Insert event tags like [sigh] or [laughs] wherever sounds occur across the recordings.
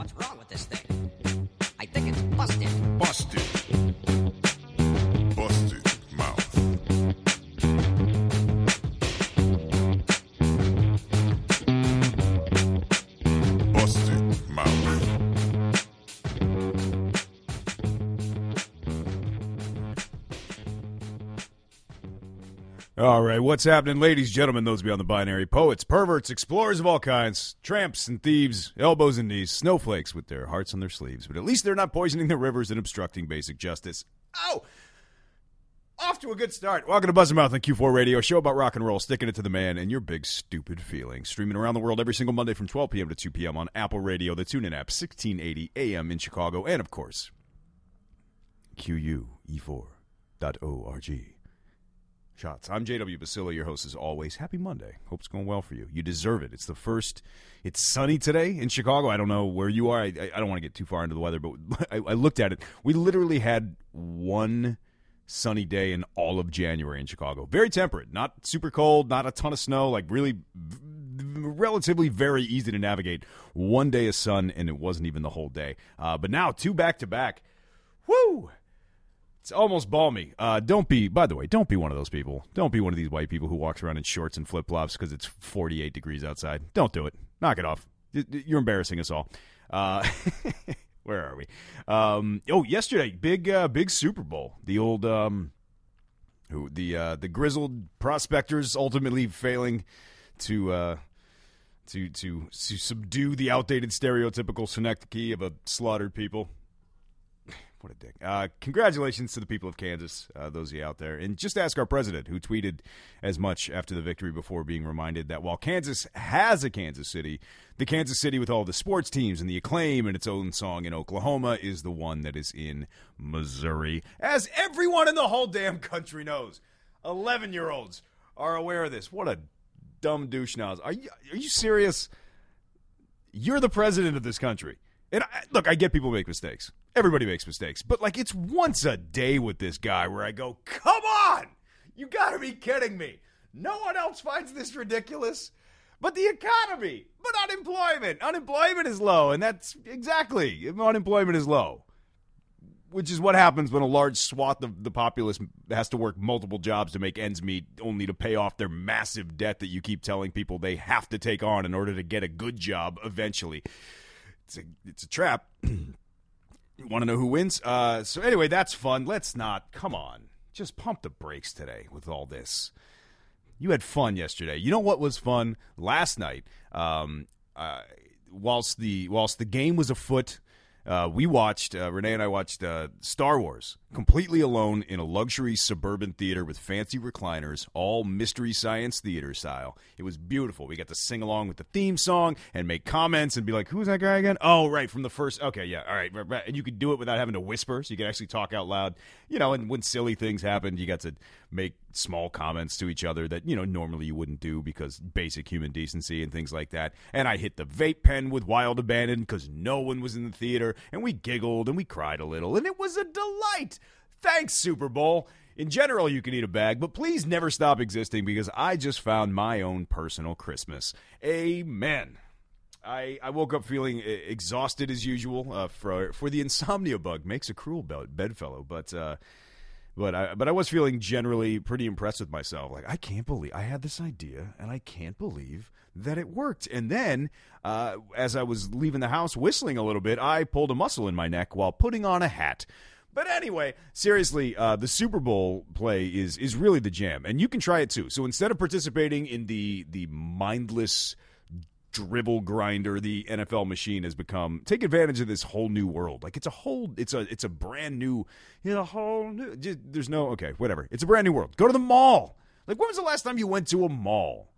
what's wrong with this thing. I think it's busted. Busted. All right, what's happening, ladies, and gentlemen, those beyond the binary, poets, perverts, explorers of all kinds, tramps and thieves, elbows and knees, snowflakes with their hearts on their sleeves, but at least they're not poisoning the rivers and obstructing basic justice. Oh! Off to a good start. Welcome to Buzz Mouth on Q4 Radio, a show about rock and roll, sticking it to the man and your big stupid feelings. Streaming around the world every single Monday from 12 p.m. to 2 p.m. on Apple Radio, the TuneIn app, 1680 a.m. in Chicago, and of course, QUE4.org. Shots. I'm JW Basila, your host as always. Happy Monday. Hope it's going well for you. You deserve it. It's the first. It's sunny today in Chicago. I don't know where you are. I, I don't want to get too far into the weather, but [laughs] I, I looked at it. We literally had one sunny day in all of January in Chicago. Very temperate, not super cold, not a ton of snow. Like really, relatively very easy to navigate. One day of sun, and it wasn't even the whole day. Uh, but now two back to back. Woo! It's almost balmy. Uh, don't be, by the way, don't be one of those people. Don't be one of these white people who walks around in shorts and flip flops because it's 48 degrees outside. Don't do it. Knock it off. You're embarrassing us all. Uh, [laughs] where are we? Um, oh, yesterday, big, uh, big Super Bowl. The old, um, who the uh, the grizzled prospectors ultimately failing to uh, to to to subdue the outdated stereotypical synecdoche of a slaughtered people. What a dick. Uh, congratulations to the people of Kansas, uh, those of you out there. And just ask our president, who tweeted as much after the victory before being reminded that while Kansas has a Kansas City, the Kansas City with all the sports teams and the acclaim and its own song in Oklahoma is the one that is in Missouri. As everyone in the whole damn country knows. 11 year olds are aware of this. What a dumb douche now. Are you, are you serious? You're the president of this country. And I, look, I get people make mistakes. Everybody makes mistakes. But like it's once a day with this guy where I go, "Come on! You got to be kidding me. No one else finds this ridiculous." But the economy, but unemployment. Unemployment is low, and that's exactly unemployment is low. Which is what happens when a large swath of the populace has to work multiple jobs to make ends meet, only to pay off their massive debt that you keep telling people they have to take on in order to get a good job eventually it's a it's a trap. [clears throat] you want to know who wins? Uh, so anyway, that's fun. Let's not. Come on, just pump the brakes today with all this. You had fun yesterday. You know what was fun last night? Um, uh, whilst the whilst the game was afoot, uh, we watched uh, Renee and I watched uh, Star Wars completely alone in a luxury suburban theater with fancy recliners, all mystery science theater style. It was beautiful. We got to sing along with the theme song and make comments and be like, "Who's that guy again?" Oh, right, from the first. Okay, yeah, all right, right, right. and you could do it without having to whisper, so you could actually talk out loud. You know, and when silly things happened, you got to make small comments to each other that you know normally you wouldn't do because basic human decency and things like that. And I hit the vape pen with wild abandon because no one was in the theater, and we giggled and we cried a little, and it was a delight. Thanks, Super Bowl. In general, you can eat a bag, but please never stop existing because I just found my own personal Christmas. Amen. I, I woke up feeling exhausted as usual uh, for for the insomnia bug makes a cruel bed, bedfellow, but uh, but I but I was feeling generally pretty impressed with myself. Like I can't believe I had this idea, and I can't believe that it worked. And then, uh, as I was leaving the house whistling a little bit, I pulled a muscle in my neck while putting on a hat. But anyway, seriously, uh, the Super Bowl play is is really the jam, and you can try it too. So instead of participating in the the mindless dribble grinder the NFL machine has become. Take advantage of this whole new world. Like it's a whole, it's a, it's a brand new, you know, whole new. Just, there's no okay, whatever. It's a brand new world. Go to the mall. Like when was the last time you went to a mall?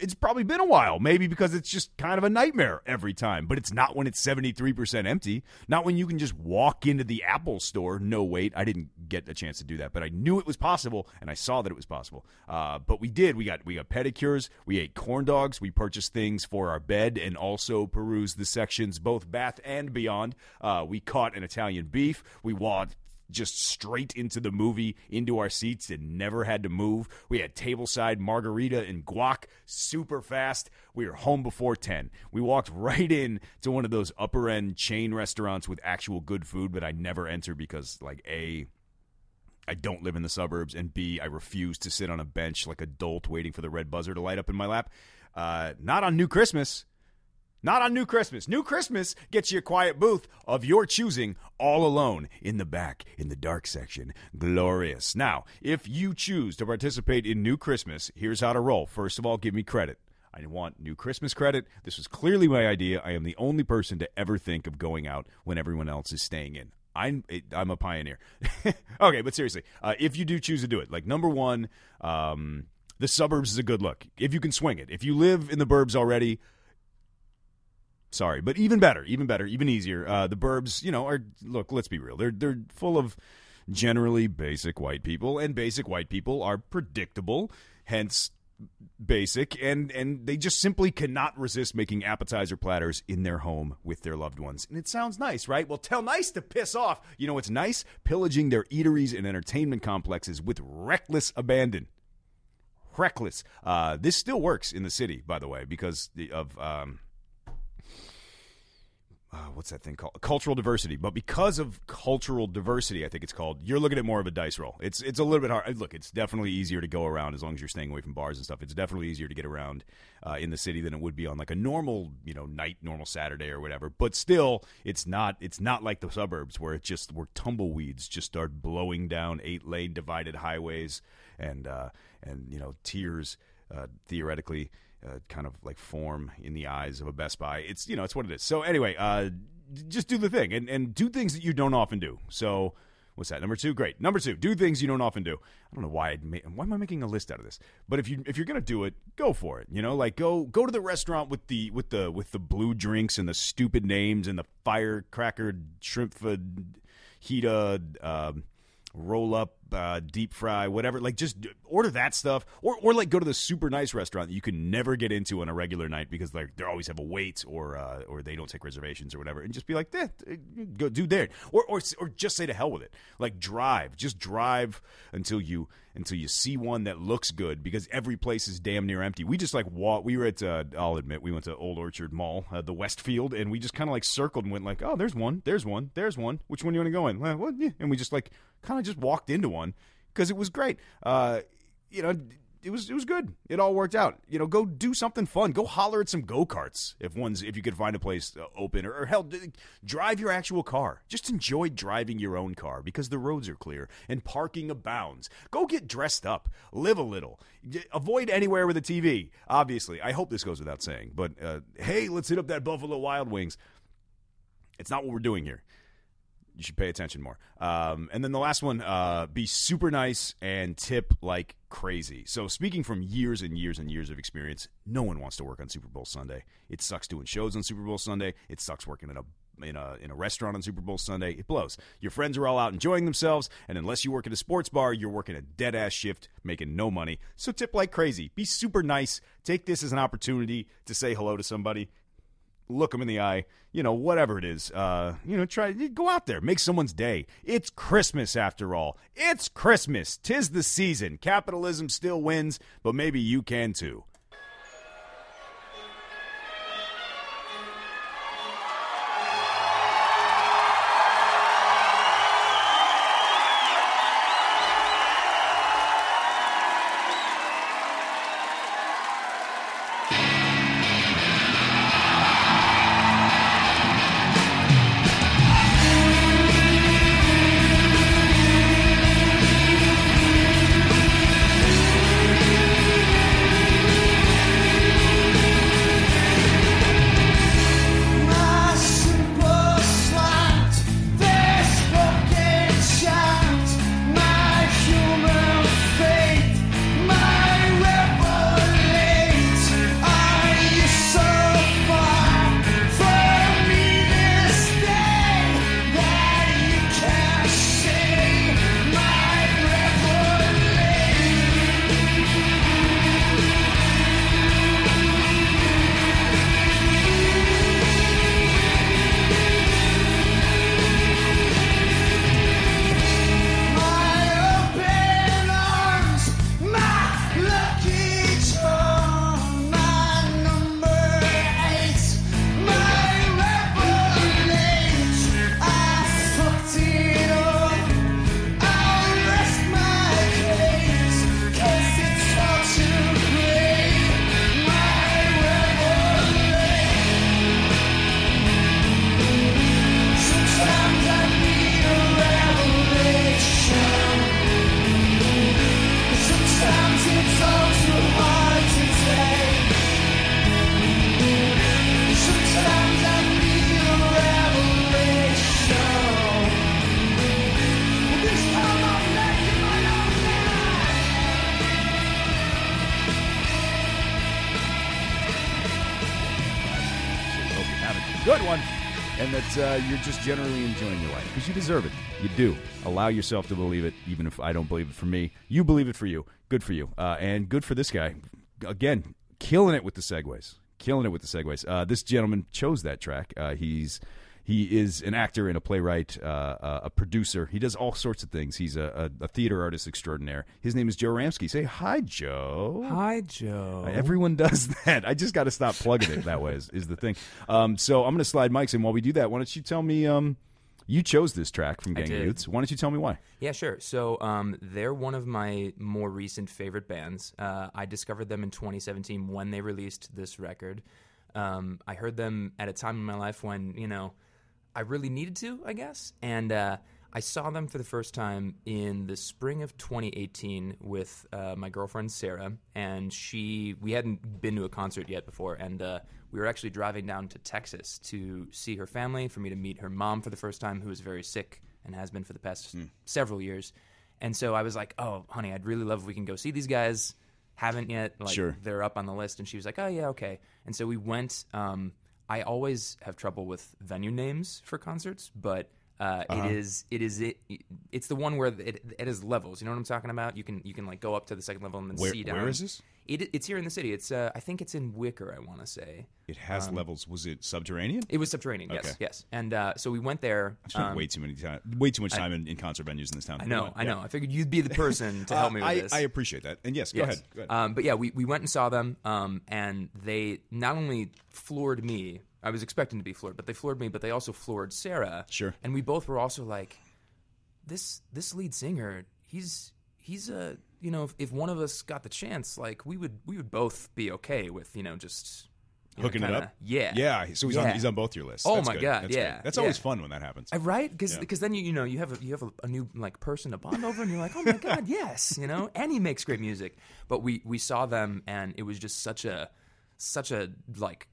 It's probably been a while, maybe because it's just kind of a nightmare every time. But it's not when it's 73% empty. Not when you can just walk into the Apple store. No, wait, I didn't get a chance to do that, but I knew it was possible, and I saw that it was possible. Uh, but we did. We got we got pedicures. We ate corn dogs. We purchased things for our bed, and also perused the sections, both bath and beyond. Uh, we caught an Italian beef. We walked just straight into the movie, into our seats, and never had to move. We had tableside margarita and guac super fast. We were home before 10. We walked [laughs] right in to one of those upper end chain restaurants with actual good food, but I never enter because, like, A, I don't live in the suburbs, and B, I refuse to sit on a bench like a dolt waiting for the red buzzer to light up in my lap. Uh, not on New Christmas. Not on New Christmas. New Christmas gets you a quiet booth of your choosing, all alone in the back, in the dark section. Glorious. Now, if you choose to participate in New Christmas, here's how to roll. First of all, give me credit. I want new Christmas credit. This was clearly my idea. I am the only person to ever think of going out when everyone else is staying in. I'm I'm a pioneer. [laughs] okay, but seriously, uh, if you do choose to do it, like number one, um, the suburbs is a good look if you can swing it. If you live in the burbs already, sorry, but even better, even better, even easier. Uh, the burbs, you know, are look. Let's be real. They're they're full of generally basic white people, and basic white people are predictable. Hence, basic and and they just simply cannot resist making appetizer platters in their home with their loved ones and it sounds nice right well tell nice to piss off you know what's nice pillaging their eateries and entertainment complexes with reckless abandon reckless uh, this still works in the city by the way because of um, uh, what's that thing called? Cultural diversity. But because of cultural diversity, I think it's called. You're looking at more of a dice roll. It's it's a little bit hard. Look, it's definitely easier to go around as long as you're staying away from bars and stuff. It's definitely easier to get around uh, in the city than it would be on like a normal you know night, normal Saturday or whatever. But still, it's not it's not like the suburbs where it just where tumbleweeds just start blowing down eight lane divided highways and uh, and you know tears uh, theoretically uh, kind of like form in the eyes of a Best Buy. It's you know it's what it is. So anyway, uh, just do the thing and and do things that you don't often do. So. What's that? Number two, great. Number two, do things you don't often do. I don't know why. I'd ma- why am I making a list out of this? But if you if you're gonna do it, go for it. You know, like go go to the restaurant with the with the with the blue drinks and the stupid names and the firecracker shrimp fajita. Um, roll up, uh, deep fry, whatever. Like just order that stuff, or or like go to the super nice restaurant that you can never get into on a regular night because like they always have a wait or uh, or they don't take reservations or whatever, and just be like, eh, go do there, or or or just say to hell with it. Like drive, just drive until you until you see one that looks good because every place is damn near empty. We just like walk. We were at uh, I'll admit we went to Old Orchard Mall, uh, the Westfield, and we just kind of like circled and went like, oh, there's one, there's one, there's one. Which one do you want to go in? Well, yeah. And we just like kind of just walked into one because it was great. Uh, you know, it was it was good. It all worked out. You know, go do something fun. Go holler at some go karts if one's if you could find a place uh, open, or, or hell, d- drive your actual car. Just enjoy driving your own car because the roads are clear and parking abounds. Go get dressed up, live a little. D- avoid anywhere with a TV. Obviously, I hope this goes without saying. But uh, hey, let's hit up that Buffalo Wild Wings. It's not what we're doing here you should pay attention more. Um, and then the last one, uh, be super nice and tip like crazy. So speaking from years and years and years of experience, no one wants to work on Super Bowl Sunday. It sucks doing shows on Super Bowl Sunday. It sucks working in a in a in a restaurant on Super Bowl Sunday. It blows. Your friends are all out enjoying themselves, and unless you work at a sports bar, you're working a dead ass shift, making no money. So tip like crazy. Be super nice. Take this as an opportunity to say hello to somebody look them in the eye, you know, whatever it is. Uh, you know, try go out there, make someone's day. It's Christmas after all. It's Christmas. Tis the season. Capitalism still wins, but maybe you can too. Generally enjoying your life because you deserve it. You do. Allow yourself to believe it, even if I don't believe it for me. You believe it for you. Good for you, uh, and good for this guy. Again, killing it with the segues. Killing it with the segues. Uh, this gentleman chose that track. Uh, he's he is an actor and a playwright, uh, uh, a producer. He does all sorts of things. He's a, a, a theater artist extraordinaire. His name is Joe Ramsky. Say hi, Joe. Hi, Joe. Everyone does [laughs] that. I just got to stop plugging it that way. Is, is the thing. Um, so I'm going to slide mics in while we do that. Why don't you tell me? Um, you chose this track from Gang of. Youths. Why don't you tell me why? Yeah, sure. So um, they're one of my more recent favorite bands. Uh, I discovered them in 2017 when they released this record. Um, I heard them at a time in my life when you know I really needed to, I guess, and uh, I saw them for the first time in the spring of 2018 with uh, my girlfriend Sarah, and she we hadn't been to a concert yet before, and uh, we were actually driving down to Texas to see her family, for me to meet her mom for the first time, who is very sick and has been for the past several years. And so I was like, "Oh, honey, I'd really love if we can go see these guys." Haven't yet. Like Sure. they're up on the list, and she was like, "Oh yeah, okay." And so we went. Um, I always have trouble with venue names for concerts, but uh, it is it is it. It's the one where it, it has levels. You know what I'm talking about? You can you can like go up to the second level and then Where- see down. where is this? It, it's here in the city. It's uh, I think it's in Wicker. I want to say It has levels. Was it subterranean? it was subterranean. Okay. Yes, yes. And uh, so we went there. I spent um, way too many time, way too much time in, in concert venues in this town. I know, I know. I figured you'd be the person to help me with [laughs] I, this. I appreciate that. And yes, go Yes. ahead. Go ahead. Um, but yeah, we, we went and saw them, um, and they not only floored me. I was expecting to be floored, but they floored me. But they also floored Sarah. Sure. And we both were also like, this this lead singer, he's he's a you know if, if one of us got the chance, like we would we would both be okay with you know just you know, Hooking it kinda- up. Yeah. yeah. So he's on Yeah. he's on both your lists. Oh That's my good. God, That's yeah, good. That's always yeah. fun when that happens. Uh, Right, because Yeah. then you you know you have a, you have a, a new like person to bond over, and you're like, oh my [laughs] god, yes, you know, and he makes great music. But we we saw them, and it was just such a such a like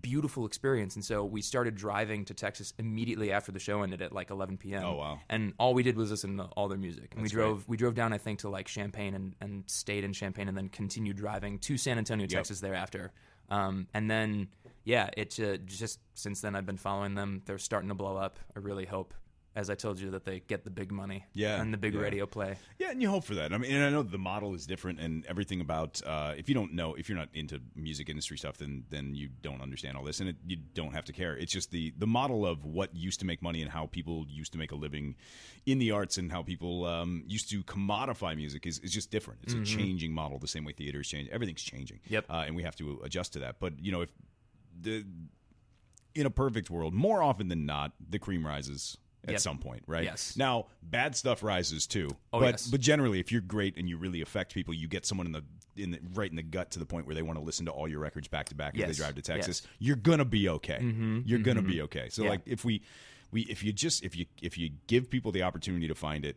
beautiful experience. And so we started driving to Texas immediately after the show ended at like 11 p.m. Oh, wow. And all we did was listen to all their music. And That's we drove we drove down I think to like Champaign and and stayed in Champaign, and then continued driving to San Antonio, Texas thereafter. Um, and then yeah, it uh, just since then I've been following them. They're starting to blow up. I really hope, as I told you, that they get the big money, Yeah, and the big yeah. radio play. Yeah, and you hope for that. I mean, and I know the model is different, and everything about uh, if you don't know, if you're not into music industry stuff, then then you don't understand all this, and it, you don't have to care. It's just the the model of what used to make money and how people used to make a living in the arts, and how people um, used to commodify music is, is just different. It's a changing model, the same way theaters change. Everything's changing. Yep. uh, and we have to adjust to that. But you know, if the in a perfect world, more often than not, the cream rises at Yep. some point, right? Yes. Now, bad stuff rises too. Oh, but yes. but generally, if you're great and you really affect people, you get someone in the in the, right in the gut to the point where they want to listen to all your records back to back as Yes. they drive to Texas. Yes. Mm-hmm. You're gonna be okay. You're gonna be okay. So Yeah. like if we we if you just if you if you give people the opportunity to find it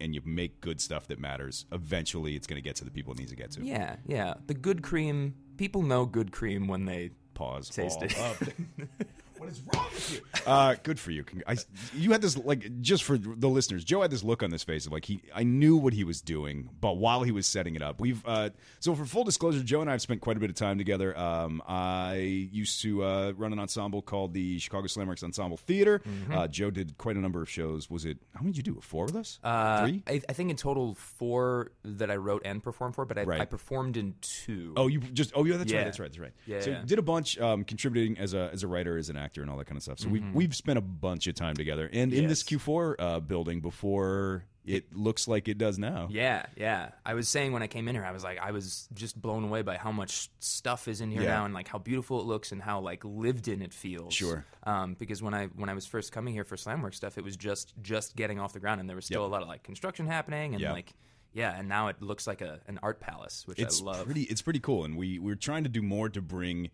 and you make good stuff that matters, eventually it's gonna get to the people it needs to get to. Yeah, yeah. The good cream. People know good cream when they Pause. Taste it. [laughs] up. What is wrong with you? [laughs] Uh, good for you. I, you had this like just for the listeners. Joe had this look on his face of like he. I knew what he was doing, but while he was setting it up, we've. Uh, so for full disclosure, Joe and I have spent quite a bit of time together. Um, I used to uh, run an ensemble called the Chicago Slamworks Ensemble Theater. Uh, Joe did quite a number of shows. Was it how many did you do? Four with us? Uh, Three? I, I think in total four that I wrote and performed for, but I, Right. I performed in two. Oh, you just oh yeah, that's right, that's right, that's right. Yeah, so yeah. did a bunch, um, contributing as a as a writer, as an actor, and all that kind of stuff. So we've we've spent a bunch of time together, and in this Mm-hmm. Q4 uh, building before it looks like it does now. Yeah, yeah. I was saying when I came in here, I was like, I was just blown away by how much stuff is in here Yeah. now, and like how beautiful it looks, and how like lived in it feels. Sure. Um, because when I when I was first coming here for Slamwork stuff, it was just just getting off the ground, and there was still Yep. a lot of like construction happening, and Yeah. like yeah, and now it looks like a an art palace, which it's I love. pretty it's pretty cool, and we we're trying to do more to bring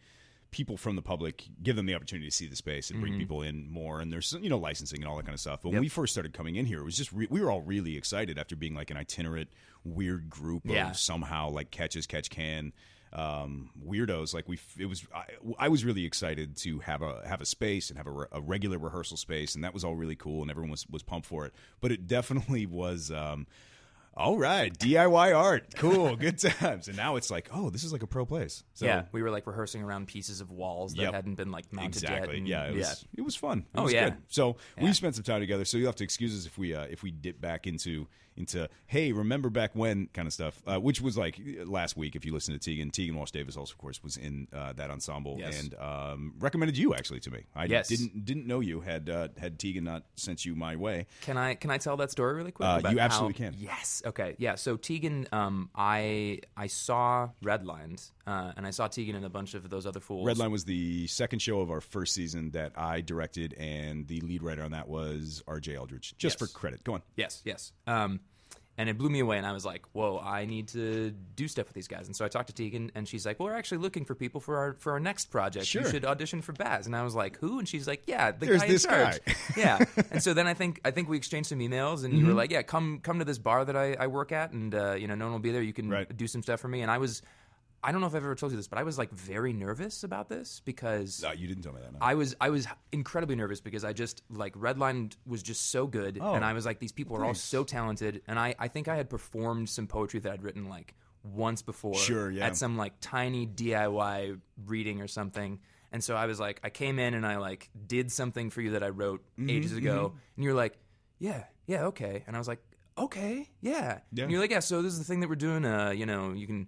people from the public, give them the opportunity to see the space and bring people in more. And there's you know licensing and all that kind of stuff. But when Mm-hmm. We first started coming in here, it was just re- we were all really excited after being like an itinerant weird group Yeah. of somehow like catches catch can um, weirdos. Like we, it was. I, I was really excited to have a have a space and have a, re- a regular rehearsal space, and that was all really cool, and everyone was was pumped for it. But it definitely was. Um, All right, DIY art, cool, good [laughs] times. And now it's like, oh, this is like a pro place. So, yeah, we were like rehearsing around pieces of walls that Yep. hadn't been like mounted exactly. yet. and- yeah, it was, it was fun. It Oh, was yeah. good. So we spent some time together. So you'll have to excuse us if we uh, if we dip back into into hey, remember back when kind of stuff, uh, which was like last week. If you listen to Tegan, Tegan Walsh Davis also, of course, was in uh, that ensemble Yes. and um, recommended you actually to me. I Yes. didn't didn't know you had uh, had Tegan not sent you my way. Can I can I tell that story really quick? Uh, you how- absolutely can. Yes. Okay. Yeah. So Tegan, um, I I saw Redlined, uh, and I saw Tegan and a bunch of those other fools. Redline was the second show of our first season that I directed, and the lead writer on that was R.J. Eldridge. Just Yes. for credit, go on. Yes, yes. Um, and it blew me away, and I was like, "Whoa, I need to do stuff with these guys." And so I talked to Tegan, and she's like, "Well, we're actually looking for people for our for our next project. Sure. You should audition for Baz." And I was like, "Who?" And she's like, "Yeah, the There's guy this in charge." guy. [laughs] yeah. And so then I think I think we exchanged some emails, and you Mm-hmm. were like, "Yeah, come come to this bar that I, I work at, and uh, you know, no one will be there. You can Right. do some stuff for me." And I was. I don't know if I've ever told you this, but I was like very nervous about this because Uh, you didn't tell me that. No. I was I was incredibly nervous because I just like Redline was just so good, Oh. and I was like, these people are all so talented, and I I think I had performed some poetry that I'd written like once before, Sure, yeah. at some like tiny DIY reading or something, and so I was like, I came in and I like did something for you that I wrote Mm-hmm, ages ago, and you're like, yeah, yeah, okay, and I was like, okay, yeah, Yeah. and you're like, yeah, so this is the thing that we're doing, uh, you know, you can.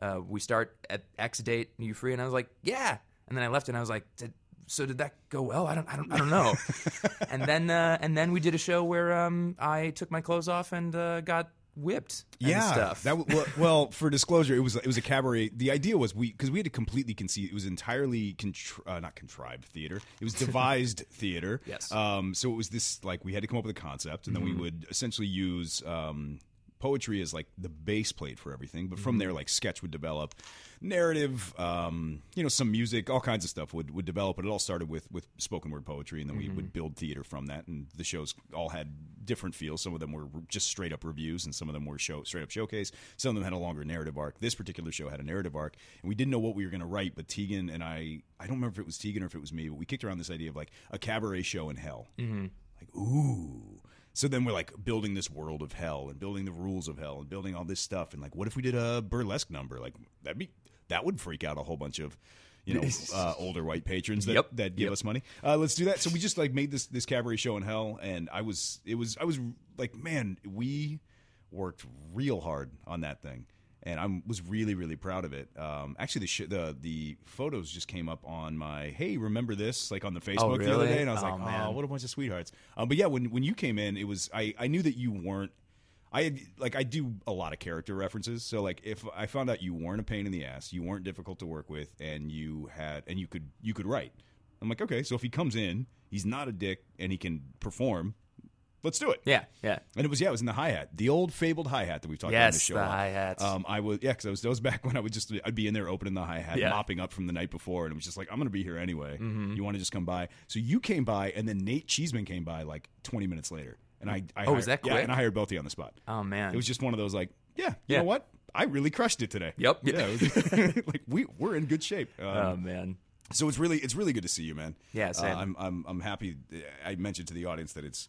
Uh, we start at X date. Are you free? And I was like, yeah. And then I left, and I was like, did, so did that go well? I don't, I don't, I don't know. [laughs] and then, uh, and then we did a show where um, I took my clothes off and uh, got whipped. And yeah, stuff. that w- well, [laughs] well, for disclosure, it was it was a cabaret. The idea was we because we had to completely conceive. It was entirely contri- uh, not contrived theater. It was [laughs] devised theater. Yes. Um. So it was this like we had to come up with a concept, and then we would essentially use um poetry is like the base plate for everything. But from there, like sketch would develop, narrative, um, you know, some music, all kinds of stuff would would develop. But it all started with with spoken word poetry, and then we would build theater from that. And the shows all had different feels. Some of them were just straight up reviews, and some of them were show straight up showcase. Some of them had a longer narrative arc. This particular show had a narrative arc, and we didn't know what we were going to write. But Tegan and I, I don't remember if it was Tegan or if it was me, but we kicked around this idea of like a cabaret show in hell. Mm-hmm. Like, ooh. So then we're like building this world of hell and building the rules of hell and building all this stuff. And like, what if we did a burlesque number? Like, that'd be that would freak out a whole bunch of you know [laughs] uh, older white patrons that Yep. that give Yep. us money. Uh, let's do that. So we just like made this this cabaret show in hell, and I was it was I was like, man, we worked real hard on that thing. And I was really, really proud of it. Um, actually, the, sh- the the photos just came up on my hey, remember this? Like on the Facebook the other day, and I was Oh, like, oh, what a bunch of sweethearts. Um, but yeah, when when you came in, it was I I knew that you weren't. I had, like I do a lot of character references, so like if I found out you weren't a pain in the ass, you weren't difficult to work with, and you had and you could you could write. I'm like, okay, so if he comes in, he's not a dick and he can perform. Let's do it. yeah, yeah. And it was yeah, it was in the hi hat, the old fabled hi hat that we've talked about in the Yes, show. the lot. hi-hats. Um, I was yeah, because I was that was back [laughs] when I would just I'd be in there opening the hi hat, Yeah. mopping up from the night before, and it was just like I'm gonna be here anyway. Mm-hmm. You want to just come by? So you came by, and then Nate Cheeseman came by like 20 minutes later, and I, I Oh, was hired- that yeah, quick? and I hired you on the spot. Oh man, It was just one of those like yeah, you Yeah. know what? I really crushed it today. Yep. Yeah, it was- [laughs] like we we're in good shape. Um, oh man. so it's really it's really good to see you, man. Yeah, uh. I'm I'm I'm happy. I mentioned to the audience that it's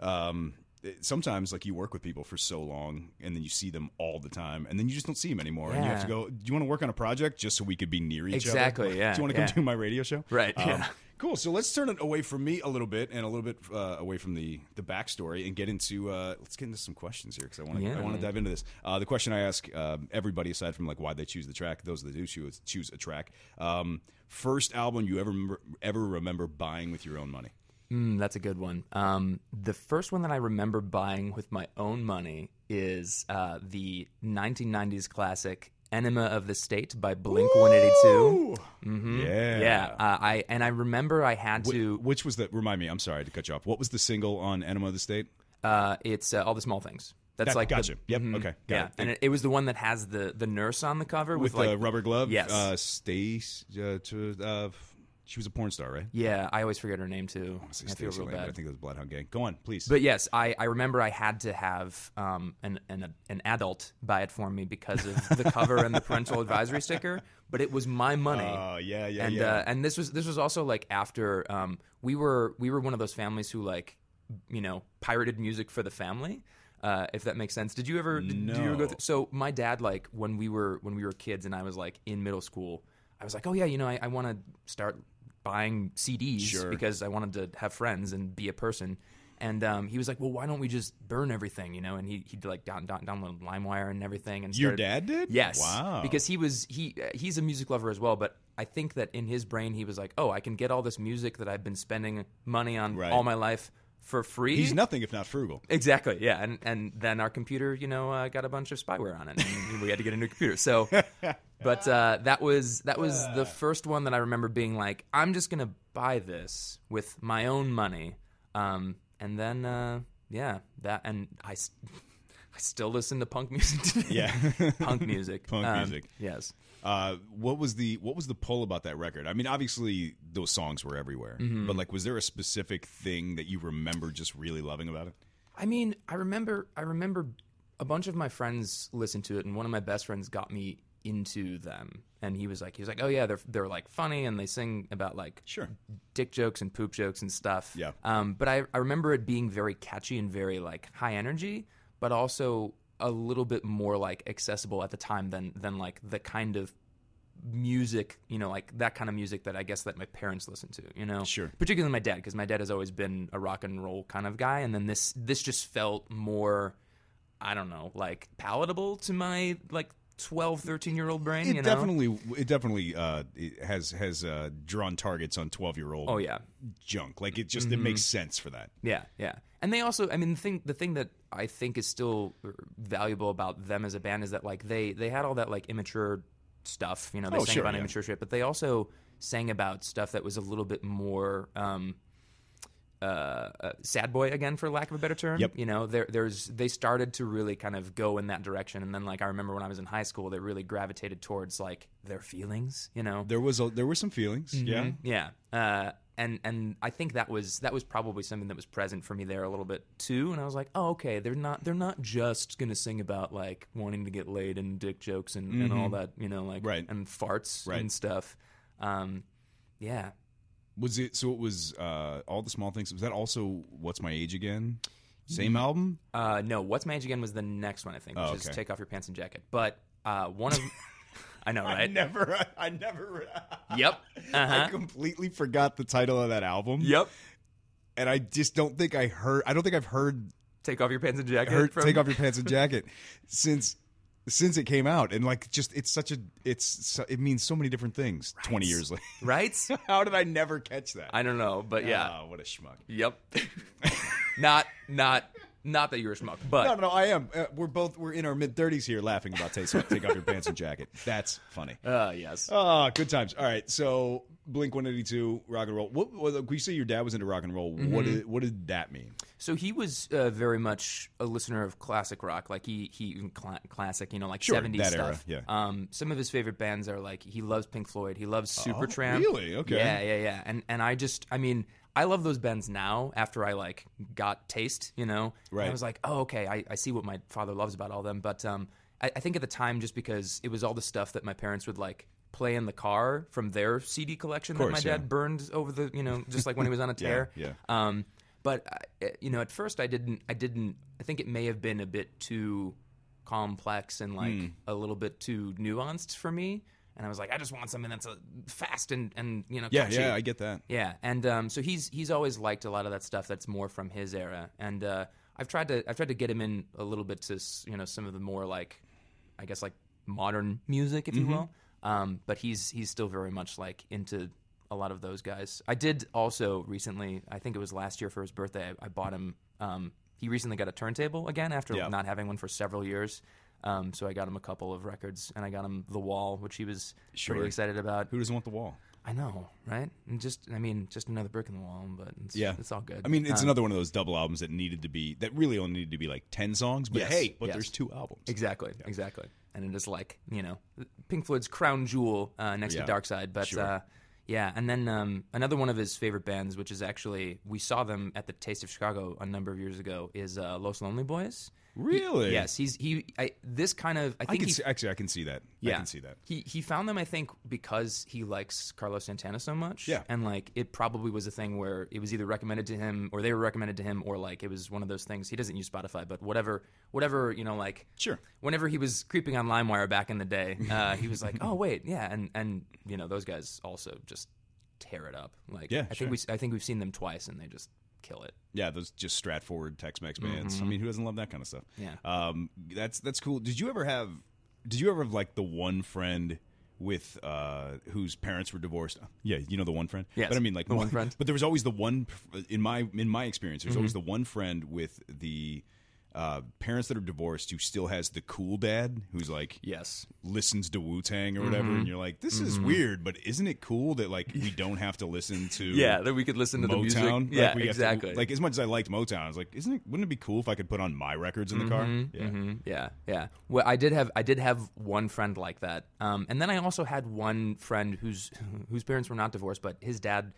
um it- sometimes like you work with people for so long and then you see them all the time and then you just don't see them anymore and you have to go do you want to work on a project just so we could be near each other? Exactly, [laughs] yeah, do you want to come yeah. do my radio show Right, Um, yeah. cool so let's turn it away from me a little bit and a little bit uh, away from the the backstory and get into uh, let's get into some questions here because I want to Yeah. I want to dive into this uh, the question I ask um, everybody aside from like why they choose the track those that do choose choose a track um, first album you ever remember, ever remember buying with your own money Mm, that's a good one. Um, the first one that I remember buying with my own money is uh, the 1990s classic "Enema of the State" by Blink 182. Mm-hmm. Yeah. Yeah, uh, I and I remember I had Wh- to. which was the? Remind me. I'm sorry to cut you off. What was the single on Enema of the State? Uh, it's uh, all the small things. That's That- like the- gotcha. Yep, mhm, okay, got yeah, it. and it, it was the one that has the the nurse on the cover With, with, like the rubber glove. Yes. Uh, Stace. Uh, to, uh, she was a porn star, right? yeah, I always forget her name too. I I feel real bad. I think it was Bloodhound Gang. Go on, please. But yes, I, I remember I had to have um, an, an an adult buy it for me because of the cover and the [laughs] parental advisory sticker. But it was my money. Oh, yeah, yeah, and yeah. Uh, and this was this was also like after um, we were we were one of those families who like you know pirated music for the family. Uh, if that makes sense. Did you ever? Did, did you ever go No. through? So my dad, like when we were when we were kids, and I was like in middle school, I was like, oh yeah, you know, I, I want to start buying CDs Sure. because I wanted to have friends and be a person. And um, he was like, "Well, why don't we just burn everything?" You know, and he he'd like down, down, download LimeWire and everything. And Your dad did? Yes. Wow. Because he was he he's a music lover as well, but I think that in his brain he was like, "Oh, I can get all this music that I've been spending money on Right. all my life for free." He's nothing if not frugal. Exactly. Yeah, and and then our computer, you know, uh, got a bunch of spyware on it, and [laughs] we had to get a new computer. So, [laughs] but uh, that was that was the first one that I remember being like, I'm just gonna buy this with my own money, um, and then uh, yeah, that and I. [laughs] I still listen to punk music today. Yeah. punk music. Punk Um, music. Yes. Uh, what was the what was the pull about that record? I mean, obviously those songs were everywhere, Mm-hmm. but like, was there a specific thing that you remember just really loving about it? I mean, I remember I remember a bunch of my friends listened to it and one of my best friends got me into them. And he was like he was like, "Oh yeah, they're they're like funny and they sing about like Sure. dick jokes and poop jokes and stuff." Yeah. Um but I I remember it being very catchy and very like high energy, but also a little bit more like accessible at the time than than like the kind of music, you know, like that kind of music that I guess that my parents listened to, you know. Sure. Particularly my dad because my dad has always been a rock and roll kind of guy and then this this just felt more I don't know, like palatable to my like 12, 13 year old brain, It you know. definitely it definitely uh, it has has uh, drawn targets on twelve year old. Oh yeah. junk. Like it just it makes sense for that. Yeah, yeah. And they also, I mean, the thing, the thing that I think is still valuable about them as a band is that like they they had all that like immature stuff, you know, they Oh, sang sure, about yeah. immature shit, but they also sang about stuff that was a little bit more um uh, uh, sad boy again, for lack of a better term. Yep. You know, there, there's they started to really kind of go in that direction, and then like I remember when I was in high school, they really gravitated towards like their feelings. You know, There was a, there were some feelings. Yeah. Mhm. yeah. Uh, and and I think that was that was probably something that was present for me there a little bit too. And I was like, oh, okay, they're not they're not just gonna sing about like wanting to get laid and dick jokes and, and all that, you know, like Mm-hmm. Right. and farts Right. and stuff. Um, yeah. Was it so? It was uh, all the small things. Was that also what's my age again? Same album. Uh, no, what's my age again was the next one I think, which Oh, is take off your pants and jacket. But uh, one of [laughs] I know, right? I never. I never. Yep. [laughs] I Uh-huh. completely forgot the title of that album. Yep. And I just don't think I heard. I don't think I've heard Take off your pants and jacket. heard from- take off your pants and [laughs] jacket since since it came out. And like, just it's such a it's it means so many different things. Twenty years later. [laughs] right? How did I never catch that? I don't know, but yeah. Ah, what a schmuck. Yep. not not not that you're a schmuck, but No, no, no, I am. Uh, we're both we're in our mid thirties here, laughing about take, [laughs] take off your pants and jacket. That's funny. uh, yes. Ah, good times. All right, so Blink One Eighty Two, rock and roll. What, what we say your dad was into rock and roll. Mm-hmm. What did what did that mean? So he was uh, very much a listener of classic rock, like he he cla classic, you know, like 70s that stuff. era, yeah. Um, some of his favorite bands are like he loves Pink Floyd, he loves Supertramp. Oh, really? Okay. Yeah, yeah, yeah. And and I just, I mean, I love those bends now. After I like got taste, you know, And Right. I was like, oh, okay, I, I see what my father loves about all them. But um, I, I think at the time, just because it was all the stuff that my parents would like play in the car from their CD collection that course, my yeah. dad burned over the, you know, just like when he was on a [laughs] tear. yeah. Um, but uh, you know, at first I didn't. I didn't. I think it may have been a bit too complex and like Hmm. a little bit too nuanced for me. And I was like, I just want something that's uh fast and and you know, Yeah, catchy. yeah, I get that. Yeah, and um, so he's he's always liked a lot of that stuff that's more from his era, and uh, I've tried to I've tried to get him in a little bit to you know some of the more like I guess like modern music, if you will. Um, but he's he's still very much like into a lot of those guys. I did also recently, I think it was last year for his birthday, I, I bought him. Um, he recently got a turntable again after Yeah. not having one for several years. Um, so I got him a couple of records, and I got him The Wall, which he was Sure. pretty excited about. Who doesn't want the wall? I know, right? And just, I mean, just another brick in the wall, but it's, Yeah, it's all good. I mean, it's Um, another one of those double albums that needed to be that really only needed to be like ten songs. But Yes, hey, but yes. there's two albums. Exactly, exactly. And it is like you know, Pink Floyd's crown jewel uh, next Yeah, to Dark Side. But sure. uh, yeah, and then um, another one of his favorite bands, which is actually we saw them at the Taste of Chicago a number of years ago, is uh, Los Lonely Boys. Really? Yes, he's he. I, this kind of I I think can he, see, actually I can see that. Yeah, I can see that. He he found them, I think, because he likes Carlos Santana so much. Yeah. and like it probably was a thing where it was either recommended to him or they were recommended to him, or like it was one of those things. He doesn't use Spotify, but whatever, whatever you know, like Sure. Whenever he was creeping on LimeWire back in the day, [laughs] uh, he was like, "Oh wait, yeah," and and you know those guys also just tear it up. Like, Yeah, I sure. think we I think we've seen them twice, and they just kill it. Yeah, those just Stratford Tex-Mex bands. I mean, who doesn't love that kind of stuff? Mm-hmm. Yeah. Um, that's that's cool. Did you ever have? Did you ever have like the one friend with uh whose parents were divorced? Yeah, you know the one friend. Yes, but I mean like the one friend. Mm-hmm. But there was always the one in my in my experience. There's always the one friend with the. Uh, parents that are divorced who still has the cool dad who's like Yes. listens to Wu Tang or whatever, Mm-hmm. and you're like, this is weird, but isn't it cool that like we [laughs] don't have to listen to Yeah, that we could listen to the music. Motown. Yeah, like, we have to- exactly. like as much as I liked Motown, I was like, isn't it? Wouldn't it be cool if I could put on my records in the car? Yeah. Mhm, Yeah, yeah. Well, I did have I did have one friend like that, um, and then I also had one friend whose whose parents were not divorced, but his dad.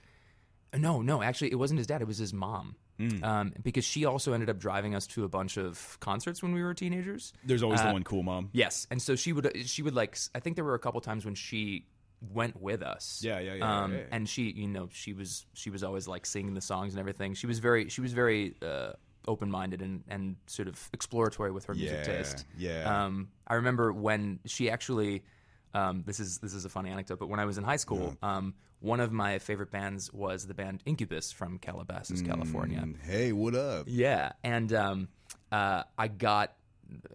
No, no, actually, it wasn't his dad. It was his mom, Hmm. um, because she also ended up driving us to a bunch of concerts when we were teenagers. There's always the Uh, one cool mom. Yes, and so she would she would like I think there were a couple times when she went with us. Yeah, yeah, yeah, Um, yeah, yeah. And she, you know, she was she was always like singing the songs and everything. She was very she was very uh, open minded and and sort of exploratory with her music Yeah, taste. yeah. Um, I remember when she actually. Um, this is this is a funny anecdote, but when I was in high school, um, one of my favorite bands was the band Incubus from Calabasas, California. Mm, Hey, what up? Yeah, and um, uh, I got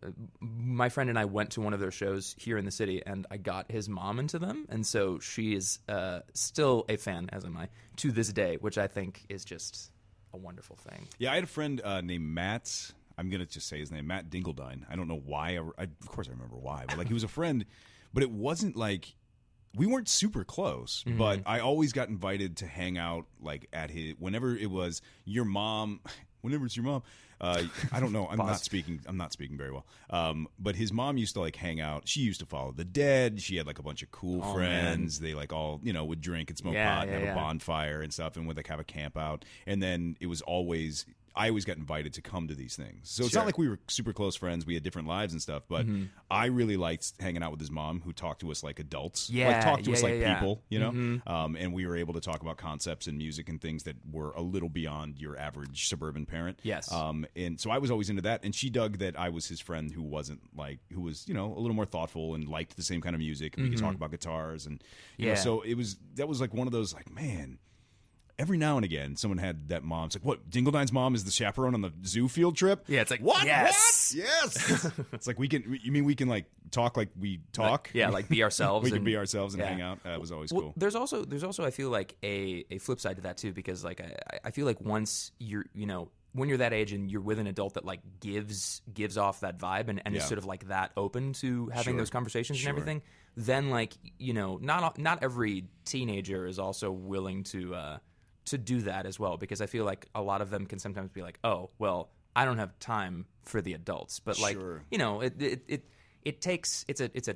uh, my friend and I went to one of their shows here in the city, and I got his mom into them, and so she is uh, still a fan, as am I, to this day, which I think is just a wonderful thing. Yeah, I had a friend uh, named Matt. I'm gonna just say his name, Matt Dingledine. I don't know why. I, I, of course, I remember why, but like he was a friend, but it wasn't like we weren't super close. Mm-hmm. But I always got invited to hang out like at his whenever it was your mom. [laughs] Whenever it's your mom, uh, I don't know. I'm not speaking. I'm not speaking very well. Um, but his mom used to like hang out. She used to follow the dead. She had like a bunch of cool Oh, friends. They like all you know would drink and smoke Yeah, pot and yeah, have yeah. a bonfire and stuff, and would like have a camp out. And then it was always I always got invited to come to these things. So it's Sure. not like we were super close friends. We had different lives and stuff, but Mm-hmm. I really liked hanging out with his mom, who talked to us like adults. like Yeah, talked to yeah, us like yeah, yeah. people, you know. Um, and we were able to talk about concepts and music and things that were a little beyond your average suburban parent. Yes. Um, and so I was always into that, and she dug that I was his friend who wasn't like who was you know a little more thoughtful and liked the same kind of music. And we could talk about guitars and you know. Mm-hmm. Yeah. So it was that was like one of those like man every now and again, someone had that mom. It's like, what? Dingledine's mom is the chaperone on the zoo field trip. Yeah, it's like, what? yes! What? Yes. [laughs] it's like we can. You mean we can like talk like we talk? yeah, like be [laughs] ourselves. we can be ourselves and yeah. hang out. That was always Well, cool. there's also there's also I feel like a a flip side to that too because like I I feel like once you're you know when you're that age and you're with an adult that like gives gives off that vibe and, and is sort of like that open to having Sure. those conversations Sure. and everything then like you know not not every teenager is also willing to uh to do that as well because I feel like a lot of them can sometimes be like oh well I don't have time for the adults but like Sure. you know it it it, it takes it's a it's a